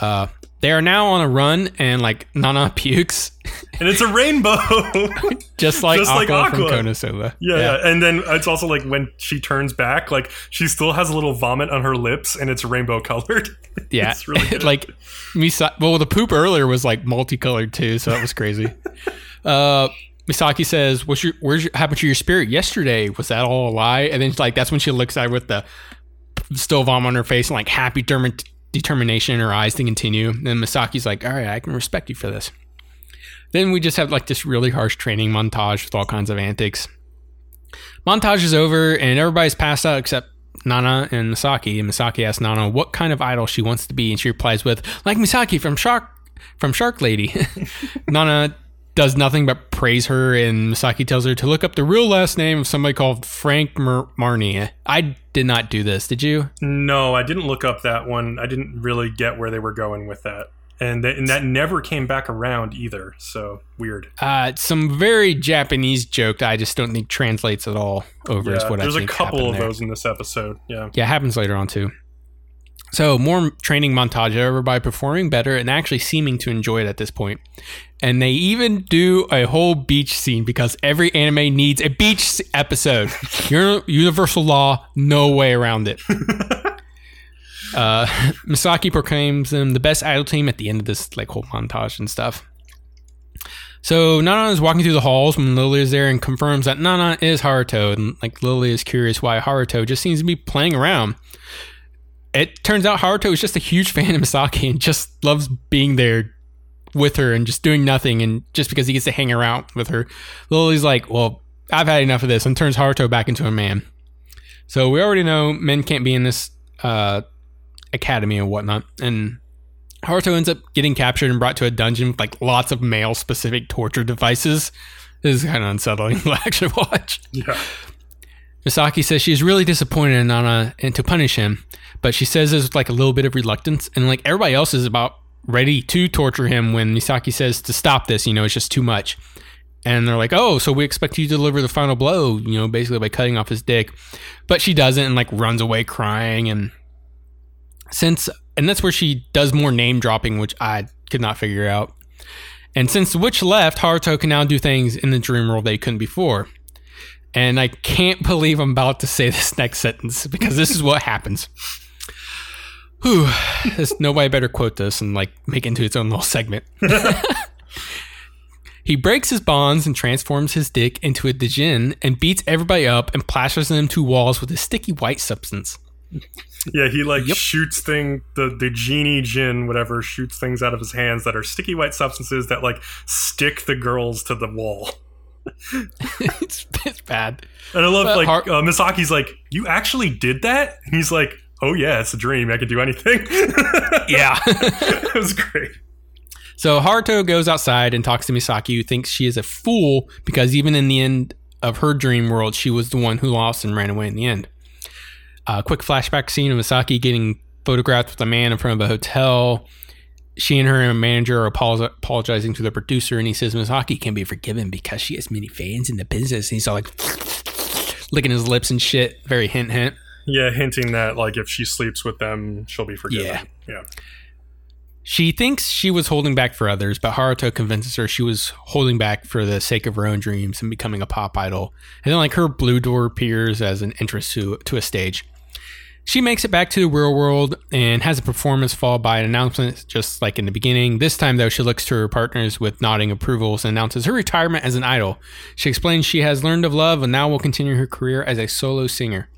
Uh, they are now on a run, and like Nana pukes, and it's a rainbow. just like Just Aqua, like from Aqua. Konosuba. Yeah, yeah, and then it's also like when she turns back, like she still has a little vomit on her lips, and it's rainbow colored. yeah. it's really good. like Misa- well, the poop earlier was like multicolored too, so that was crazy. uh, Misaki says, "What's your where's your, happened to your spirit yesterday? Was that all a lie?" And then like that's when she looks at her with the still vom on her face and like happy determin- determination in her eyes to continue. And then Misaki's like, "All right, I can respect you for this." Then we just have like this really harsh training montage with all kinds of antics. Montage is over and everybody's passed out except Nana and Misaki. And Misaki asks Nana what kind of idol she wants to be, and she replies with, "Like Misaki from Shark from Shark Lady." Nana does nothing but praise her, and Misaki tells her to look up the real last name of somebody called Frank Mar- Marnie. I did not do this. Did you? no, I didn't look up that one. I didn't really get where they were going with that, and that, and that never came back around either. So weird. Uh, some very Japanese joke that I just don't think translates at all over. is Yeah, what there's I think a couple of there. those in this episode. Yeah. Yeah, it happens later on too. So more training montage of everybody performing better and actually seeming to enjoy it at this point. And they even do a whole beach scene because every anime needs a beach episode. Universal law, no way around it. uh, Misaki proclaims them the best idol team at the end of this like whole montage and stuff. So Nana is walking through the halls when Lily is there and confirms that Nana is Haruto, and like Lily is curious why Haruto just seems to be playing around. It turns out Haruto is just a huge fan of Misaki and just loves being there with her and just doing nothing, and just because he gets to hang around with her, Lily's like, "Well, I've had enough of this," and turns Haruto back into a man. So we already know men can't be in this uh, academy and whatnot, and Haruto ends up getting captured and brought to a dungeon with like lots of male specific torture devices. This is kind of unsettling to actually watch. Yeah. Misaki says she's really disappointed in Nana and to punish him, but she says there's like a little bit of reluctance, and like everybody else is about ready to torture him when Misaki says to stop this. You know, it's just too much. And they're like, "Oh, so we expect you to deliver the final blow," you know, basically by cutting off his dick. But she doesn't, and like runs away crying. And since, and that's where she does more name dropping, which I could not figure out. And since the witch left, Haruto can now do things in the dream world they couldn't before. And I can't believe I'm about to say this next sentence because this is what happens. Whew. This, nobody better quote this and like make it into its own little segment. he breaks his bonds and transforms his dick into a Dijin and beats everybody up and plasters them to walls with a sticky white substance. Yeah, he like Yep. shoots thing the the genie Jin whatever shoots things out of his hands that are sticky white substances that like stick the girls to the wall. It's, it's bad. And I love But like Har- uh, Misaki's like, "You actually did that?" And he's like, "Oh yeah, it's a dream. I could do anything." Yeah. it was great. So Haruto goes outside and talks to Misaki, who thinks she is a fool because even in the end of her dream world, she was the one who lost and ran away in the end. A quick flashback scene of Misaki getting photographed with a man in front of a hotel. She and her manager are apolo- apologizing to the producer, and he says Misaki can be forgiven because she has many fans in the business. And he's all like licking his lips and shit. Very hint, hint. Yeah, hinting that like if she sleeps with them, she'll be forgiven. Yeah. yeah. She thinks she was holding back for others, but Haruto convinces her she was holding back for the sake of her own dreams and becoming a pop idol. And then, like, her blue door appears as an entrance to, to a stage. She makes it back to the real world and has a performance followed by an announcement, just like in the beginning. This time, though, she looks to her partners with nodding approvals and announces her retirement as an idol. She explains she has learned of love and now will continue her career as a solo singer.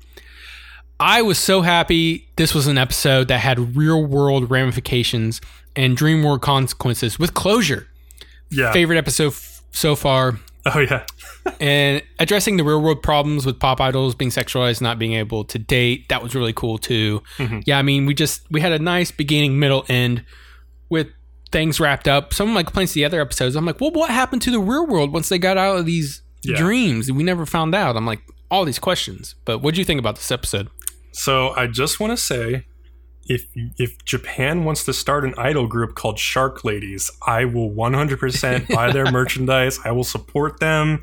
I was so happy this was an episode that had real world ramifications and dream world consequences with closure. Yeah. favorite episode f- so far. Oh yeah. and addressing the real world problems with pop idols being sexualized, not being able to date, that was really cool too. Mhm. Yeah, I mean, we just we had a nice beginning, middle, end with things wrapped up. Some of my complaints to the other episodes, I'm like, well, what happened to the real world once they got out of these Yeah. dreams? We never found out. I'm like, all these questions. But what do you think about this episode? So I just want to say, if if Japan wants to start an idol group called Shark Ladies, I will 100% buy their merchandise. I will support them.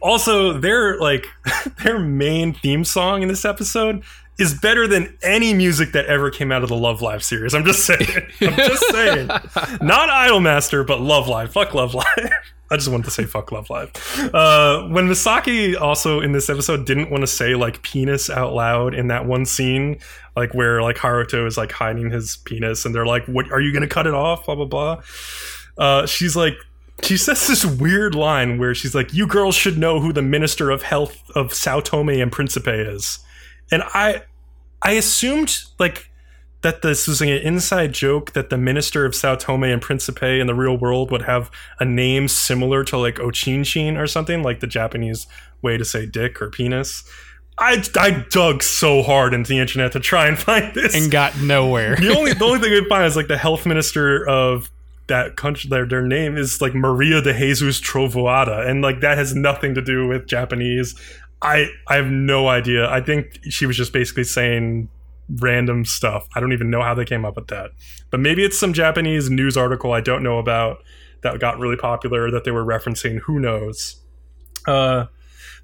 Also, their like their main theme song in this episode is better than any music that ever came out of the Love Live series. I'm just saying. I'm just saying. Not Idolmaster, but Love Live. Fuck Love Live. I just wanted to say fuck Love Live. Uh, when Misaki also in this episode didn't want to say like penis out loud in that one scene, like where like Haruto is like hiding his penis and they're like, "What are you gonna cut it off?" Blah blah blah. Uh, she's like, she says this weird line where she's like, "You girls should know who the Minister of Health of Sao Tome and Principe is," and I, I assumed like that this was an inside joke that the minister of Sao Tome and Principe in the real world would have a name similar to like Ochinchin or something, like the Japanese way to say dick or penis. I, I dug so hard into the internet to try and find this. And got nowhere. the only the only thing I could find is like the health minister of that country their their name is like Maria de Jesus Trovoada and like that has nothing to do with Japanese. I I have no idea. I think she was just basically saying random stuff. I don't even know how they came up with that. But maybe it's some Japanese news article I don't know about that got really popular that they were referencing. Who knows? Uh,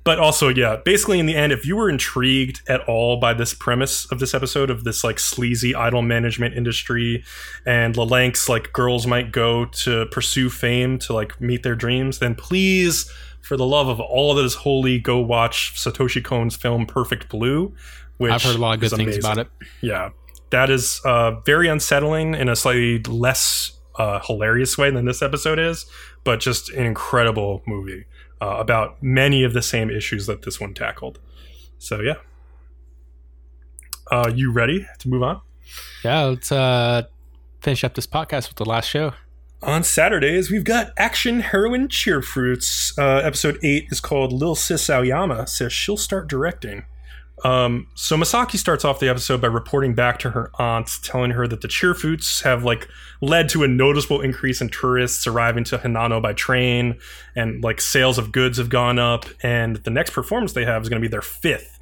but also, yeah, basically, in the end, if you were intrigued at all by this premise of this episode of this like sleazy idol management industry and the lengths like girls might go to pursue fame to like meet their dreams, then please, for the love of all that is holy, go watch Satoshi Kon's film Perfect Blue. Which I've heard a lot of good things about it. Yeah, that is uh, very unsettling in a slightly less uh, hilarious way than this episode is, but just an incredible movie uh, about many of the same issues that this one tackled. So yeah, uh, you ready to move on? Yeah, let's uh, finish up this podcast with the last show. On Saturdays, we've got Action Heroine Cheer Fruits. Uh, episode 8 is called Lil Sis Aoyama says she'll start directing. Um, so Misaki starts off the episode by reporting back to her aunt, telling her that the cheerfruits have like led to a noticeable increase in tourists arriving to Hinano by train, and like sales of goods have gone up. And the next performance they have is going to be their fifth,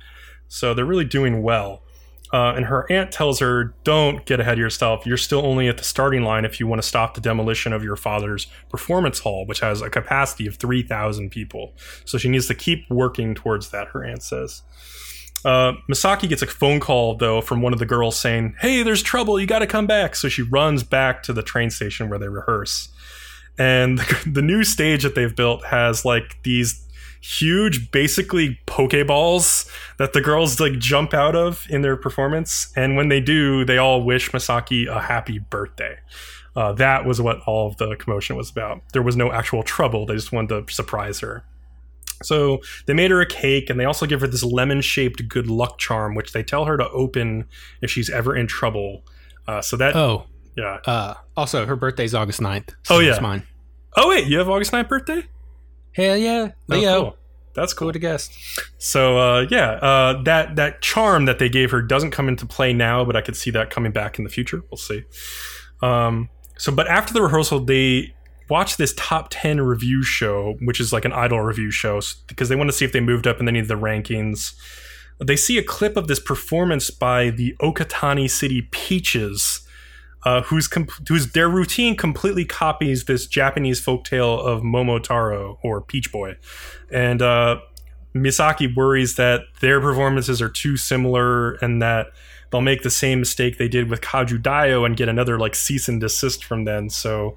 so they're really doing well. Uh, and her aunt tells her, "Don't get ahead of yourself. You're still only at the starting line if you want to stop the demolition of your father's performance hall, which has a capacity of three thousand people. So she needs to keep working towards that." Her aunt says. Uh, Misaki gets a phone call though from one of the girls saying, "Hey, there's trouble. You got to come back." So she runs back to the train station where they rehearse. And the, the new stage that they've built has like these huge, basically pokeballs that the girls like jump out of in their performance. And when they do, they all wish Misaki a happy birthday. Uh, that was what all of the commotion was about. There was no actual trouble. They just wanted to surprise her. So they made her a cake, and they also give her this lemon-shaped good luck charm, which they tell her to open if she's ever in trouble. Uh, so that, Oh, yeah. uh, also, her birthday's August 9th. Oh, so yeah. It's mine. Oh wait, you have August 9th birthday? Hell yeah. Oh, Leo. cool. That's Who cool. would have guessed? So uh, yeah, uh, that that charm that they gave her doesn't come into play now, but I could see that coming back in the future. We'll see. Um, so, but after the rehearsal, they watch this top ten review show, which is like an idol review show, because they want to see if they moved up in any of the rankings. They see a clip of this performance by the Okatani City Peaches. Uh, whose whose their routine completely copies this Japanese folktale of Momotaro or Peach Boy, and uh, Misaki worries that their performances are too similar and that they'll make the same mistake they did with Kaju Dio and get another like cease and desist from them. So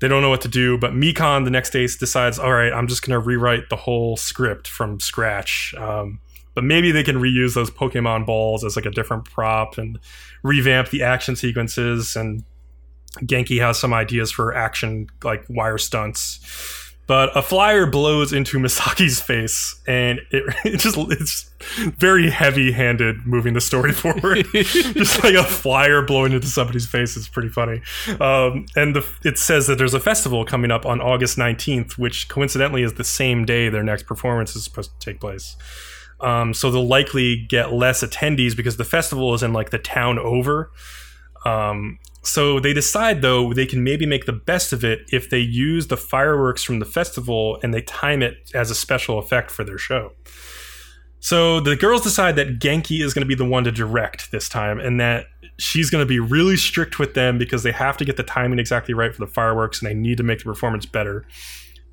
they don't know what to do. But Mikan the next day decides, all right, I'm just going to rewrite the whole script from scratch. Um, but maybe they can reuse those Pokemon balls as like a different prop and revamp the action sequences. And Genki has some ideas for action like wire stunts. But a flyer blows into Misaki's face, and it, it just it's very heavy-handed moving the story forward. just like a flyer blowing into somebody's face is pretty funny. Um, and the, it says that there's a festival coming up on August 19th, which coincidentally is the same day their next performance is supposed to take place. Um, so they'll likely get less attendees because the festival is in like the town over. Um, so they decide though they can maybe make the best of it if they use the fireworks from the festival and they time it as a special effect for their show. So the girls decide that Genki is going to be the one to direct this time and that she's going to be really strict with them because they have to get the timing exactly right for the fireworks and they need to make the performance better.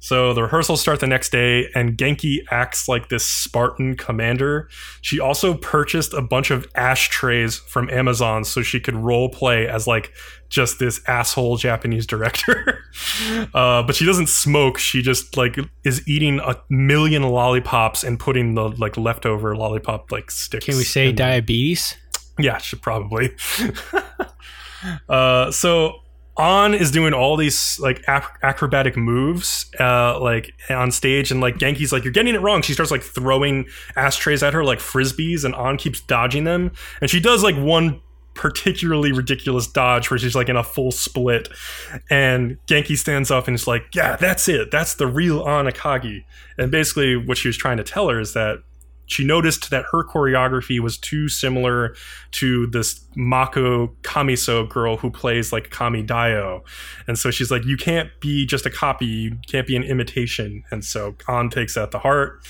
So the rehearsals start the next day, and Genki acts like this Spartan commander. She also purchased a bunch of ashtrays from Amazon so she could role play as like just this asshole Japanese director. uh, but she doesn't smoke. She just like is eating a million lollipops and putting the like leftover lollipop like sticks. Can we say in- diabetes? yeah, should probably. uh, so An is doing all these like ac- acrobatic moves, uh, like on stage, and like Genki's like, "You're getting it wrong." She starts like throwing ashtrays at her like frisbees, and An keeps dodging them, and she does like one particularly ridiculous dodge where she's like in a full split and Genki stands up and is like yeah that's it. That's the real An Akagi. And basically what she was trying to tell her is that she noticed that her choreography was too similar to this Mako Kamiso girl who plays like Kami Dio. And so she's like, you can't be just a copy, you can't be an imitation. And so An takes that to heart.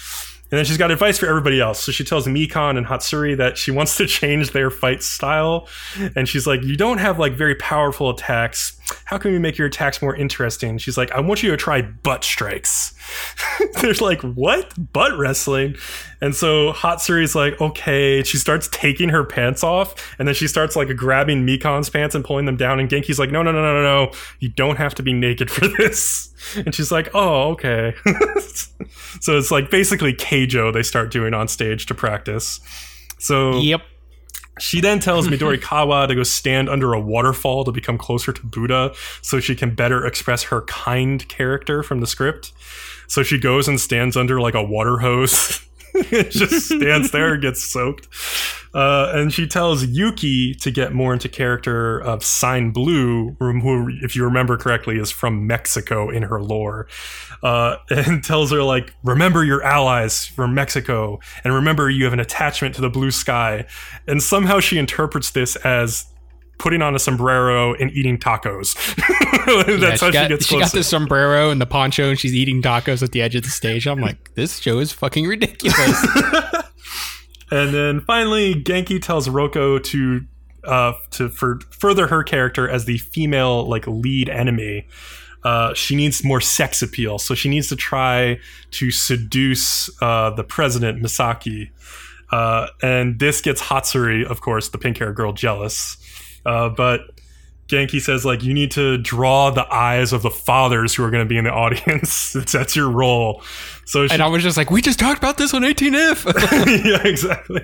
And then she's got advice for everybody else. So she tells Mikan and Hatsuri that she wants to change their fight style. And she's like, You don't have like very powerful attacks. How can we make your attacks more interesting? She's like, I want you to try butt strikes. They're like, What? Butt wrestling? And so Hatsuri's like, Okay. She starts taking her pants off. And then she starts like grabbing Mikan's pants and pulling them down. And Genki's like, No, no, no, no, no, no. You don't have to be naked for this. And she's like, Oh, okay. so it's like basically Keijo they start doing on stage to practice. So Yep. she then tells Midori Kawa to go stand under a waterfall to become closer to Buddha so she can better express her kind character from the script. So she goes and stands under like a water hose. just stands there and gets soaked. Uh, and she tells Yuki to get more into character of Sign Blue, who, if you remember correctly, is from Mexico in her lore. Uh, and tells her, like, remember your allies from Mexico, and remember you have an attachment to the blue sky. And somehow she interprets this as putting on a sombrero and eating tacos. Yeah, That's she how got, she gets she close. got the sombrero and the poncho, and she's eating tacos at the edge of the stage. I'm like, this show is fucking ridiculous. And then finally, Genki tells Roko to uh, to for further her character as the female like lead enemy. Uh, she needs more sex appeal, so she needs to try to seduce uh, the president Misaki. Uh, and this gets Hatsuri, of course, the pink hair girl, jealous. Uh, but Genki says, like, you need to draw the eyes of the fathers who are going to be in the audience. That's your role. So she, and I was just like, we just talked about this on 18if. yeah, exactly.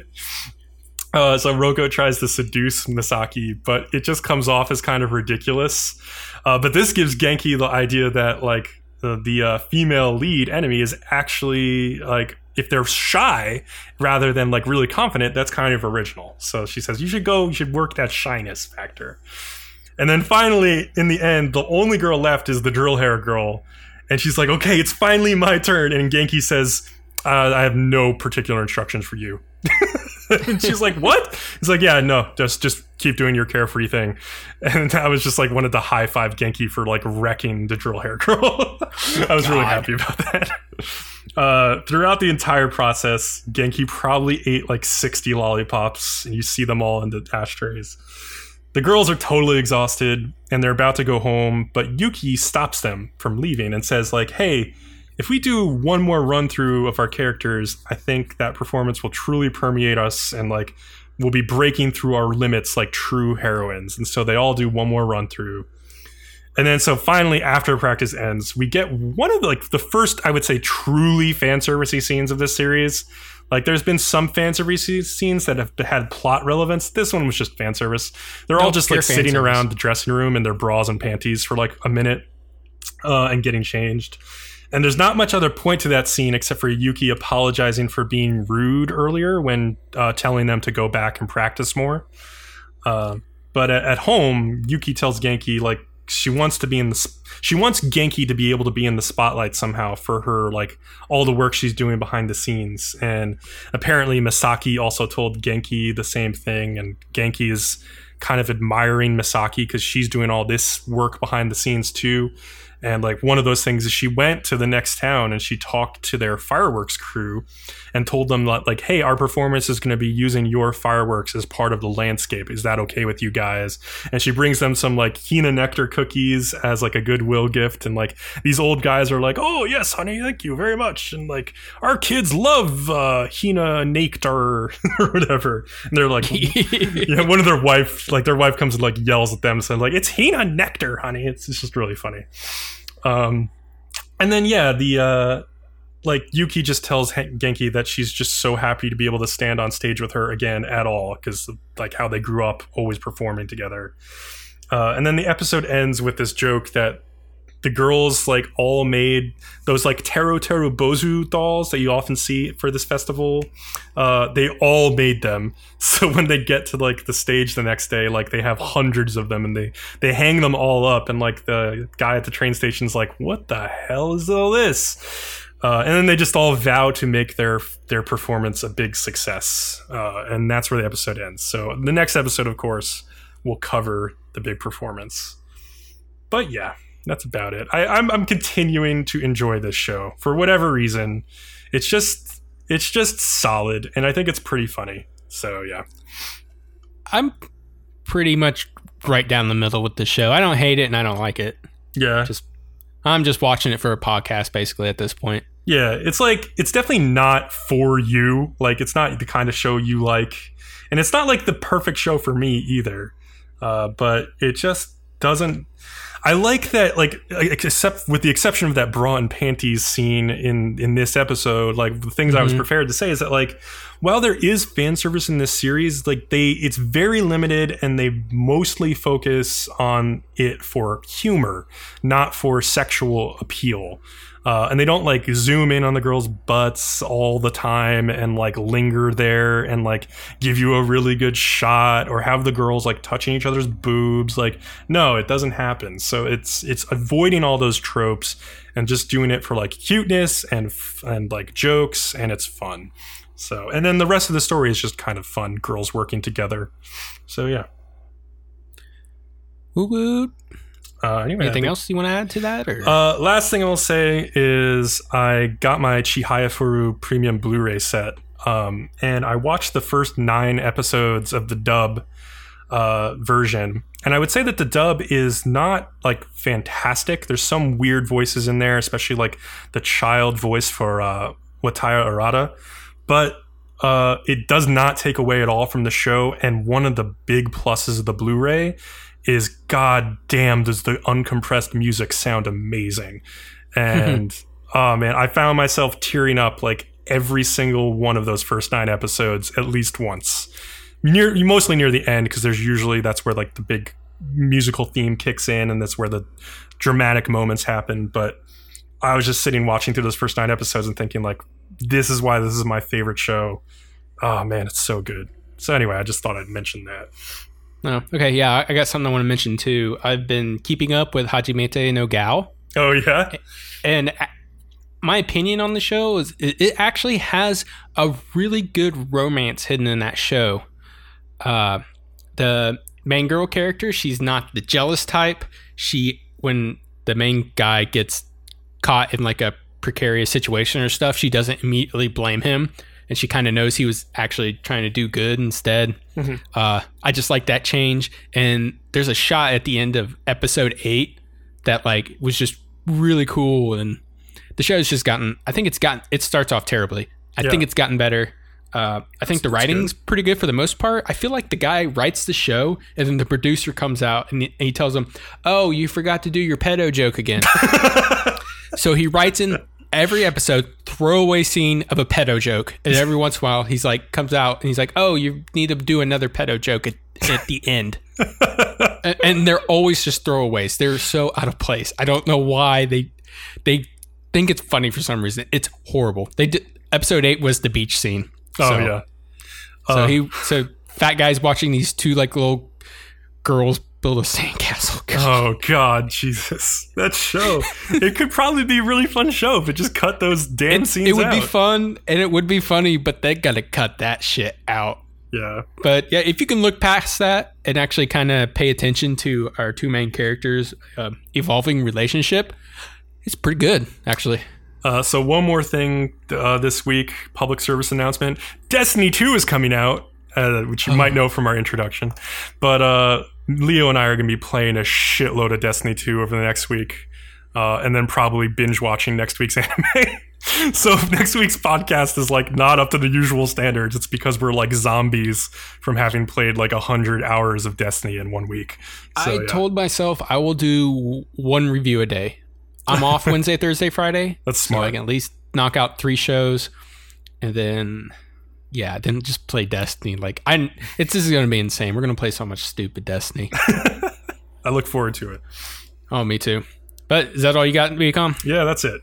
Uh, so Roko tries to seduce Misaki, but it just comes off as kind of ridiculous. Uh, but this gives Genki the idea that like the, the uh, female lead enemy is actually like if they're shy rather than like really confident, that's kind of original. So she says you should go, you should work that shyness factor. And then finally, in the end, the only girl left is the drill hair girl. And she's like, okay, it's finally my turn. And Genki says, uh, I have no particular instructions for you. and she's like, what? He's like, yeah, no, just just keep doing your carefree thing. And I was just like, wanted to high five Genki for like wrecking the drill hair girl. I was really happy about that. Uh, throughout the entire process, Genki probably ate like 60 lollipops, and you see them all in the ashtrays. The girls are totally exhausted and they're about to go home, but Yuki stops them from leaving and says, like, hey, if we do one more run through of our characters, I think that performance will truly permeate us and like we'll be breaking through our limits like true heroines. And so they all do one more run through. And then so finally after practice ends, we get one of the, like the first I would say truly fan servicey scenes of this series. Like there's been some fan service scenes that have had plot relevance. This one was just fan service. They're all just like sitting service. around the dressing room in their bras and panties for like a minute. uh, and getting changed. And there's not much other point to that scene except for Yuki apologizing for being rude earlier when uh, telling them to go back and practice more. Uh, but at, at, home, Yuki tells Genki like she wants to be in the she wants Genki to be able to be in the spotlight somehow for her like all the work she's doing behind the scenes. And apparently Misaki also told Genki the same thing, and Genki is kind of admiring Misaki because she's doing all this work behind the scenes too. And like one of those things is she went to the next town and she talked to their fireworks crew and told them that, like, hey, our performance is going to be using your fireworks as part of the landscape. Is that okay with you guys? And she brings them some like Hina nectar cookies as like a goodwill gift. And like these old guys are like, oh yes, honey, thank you very much. And like our kids love uh, Hina nectar or whatever. And they're like, yeah, one of their wife, like their wife comes and like yells at them, saying like, it's Hina nectar, honey. It's, it's just really funny. Um, and then yeah, the uh, like Yuki just tells Genki that she's just so happy to be able to stand on stage with her again at all because like how they grew up always performing together. Uh, and then the episode ends with this joke that the girls like all made those like Teru Teru Bozu dolls that you often see for this festival. Uh, they all made them. So when they get to like the stage the next day, like they have hundreds of them and they they hang them all up. And like the guy at the train station's like, "What the hell is all this?" Uh, and then they just all vow to make their their performance a big success, uh, and that's where the episode ends. So the next episode, of course, will cover the big performance. But yeah, that's about it. I, I'm I'm continuing to enjoy this show for whatever reason. It's just it's just solid, and I think it's pretty funny. So yeah, I'm pretty much right down the middle with the show. I don't hate it and I don't like it. Yeah, just I'm just watching it for a podcast basically at this point. Yeah, it's like it's definitely not for you. Like it's not the kind of show you like, and it's not like the perfect show for me either. Uh, but it just doesn't I like that, like, except with the exception of that bra and panties scene in in this episode. Like the things mm-hmm. I was mm-hmm. prepared to say is that, like, while there is fan service in this series, like they, it's very limited, and they mostly focus on it for humor, not for sexual appeal. Uh, and they don't like zoom in on the girls' butts all the time and like linger there and like give you a really good shot or have the girls like touching each other's boobs. Like, no, it doesn't happen. So it's it's avoiding all those tropes and just doing it for like cuteness and and like jokes and it's fun. So and then the rest of the story is just kind of fun, girls working together. So yeah. Woo woo. Uh, anyway, Anything else you want to add to that? Or? Uh, last thing I will say is I got my Chihayafuru premium Blu-ray set, um, and I watched the first nine episodes of the dub uh, version. And I would say that the dub is not like fantastic. There's some weird voices in there, especially like the child voice for uh, Wataya Arata, but uh, it does not take away at all from the show. And one of the big pluses of the Blu-ray is god damn does the uncompressed music sound amazing. And oh man i found myself tearing up like every single one of those first nine episodes at least once. Near mostly near the end because there's usually that's where like the big musical theme kicks in and that's where the dramatic moments happen. But i was just sitting watching through those first nine episodes and thinking like this is why this is my favorite show. Oh man it's so good. So anyway i just thought i'd mention that Oh, okay. Yeah, I got something I want to mention too. I've been keeping up with Hajimete no Gal. Oh yeah, and my opinion on the show is it actually has a really good romance hidden in that show. Uh, the main girl character, she's not the jealous type. She when the main guy gets caught in like a precarious situation or stuff, she doesn't immediately blame him and she kind of knows he was actually trying to do good instead. Mm-hmm. Uh, I just like that change. And there's a shot at the end of episode eight that like was just really cool. And the show's just gotten. I think it's gotten. It starts off terribly. I yeah. think it's gotten better. Uh, I think the writing's good. pretty good for the most part. I feel like the guy writes the show, and then the producer comes out and he, and he tells him, "Oh, you forgot to do your pedo joke again." so he writes in every episode throwaway scene of a pedo joke, and every once in a while he's like comes out and he's like, "Oh, you need to do another pedo joke at, at the end," and, and they're always just throwaways. They're so out of place. I don't know why they they think it's funny for some reason. It's horrible. They did episode eight was the beach scene. Oh So- yeah. So Uh, he so fat guy's watching these two like little girls build a sandcastle. Oh God, Jesus! That show. it could probably be a really fun show if it just cut those damn It, scenes it would be fun and it would be funny, but they gotta cut that shit out. yeah. But yeah, if you can look past that and actually kind of pay attention to our two main characters' um, evolving relationship, it's pretty good actually. Uh, so one more thing uh, this week, public service announcement: Destiny Two is coming out, uh, which you might know from our introduction. But uh, Leo and I are going to be playing a shitload of Destiny Two over the next week, uh, and then probably binge watching next week's anime. so if next week's podcast is like not up to the usual standards, it's because we're like zombies from having played like a hundred hours of Destiny in one week. So, I yeah, told myself I will do one review a day. I'm off Wednesday, Thursday, Friday. that's So I smart. can at least knock out three shows, and then yeah, then just play Destiny. Like I, it's this is gonna be insane. We're gonna play so much stupid Destiny. I look forward to it. oh, me too. But is that all you got, Viacom? Yeah, that's it.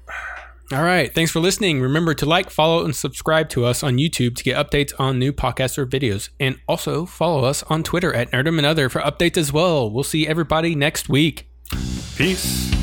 All right. Thanks for listening. Remember to like, follow, and subscribe to us on YouTube to get updates on new podcasts or videos, and also follow us on Twitter at Nerdum and Other for updates as well. We'll see everybody next week. Peace.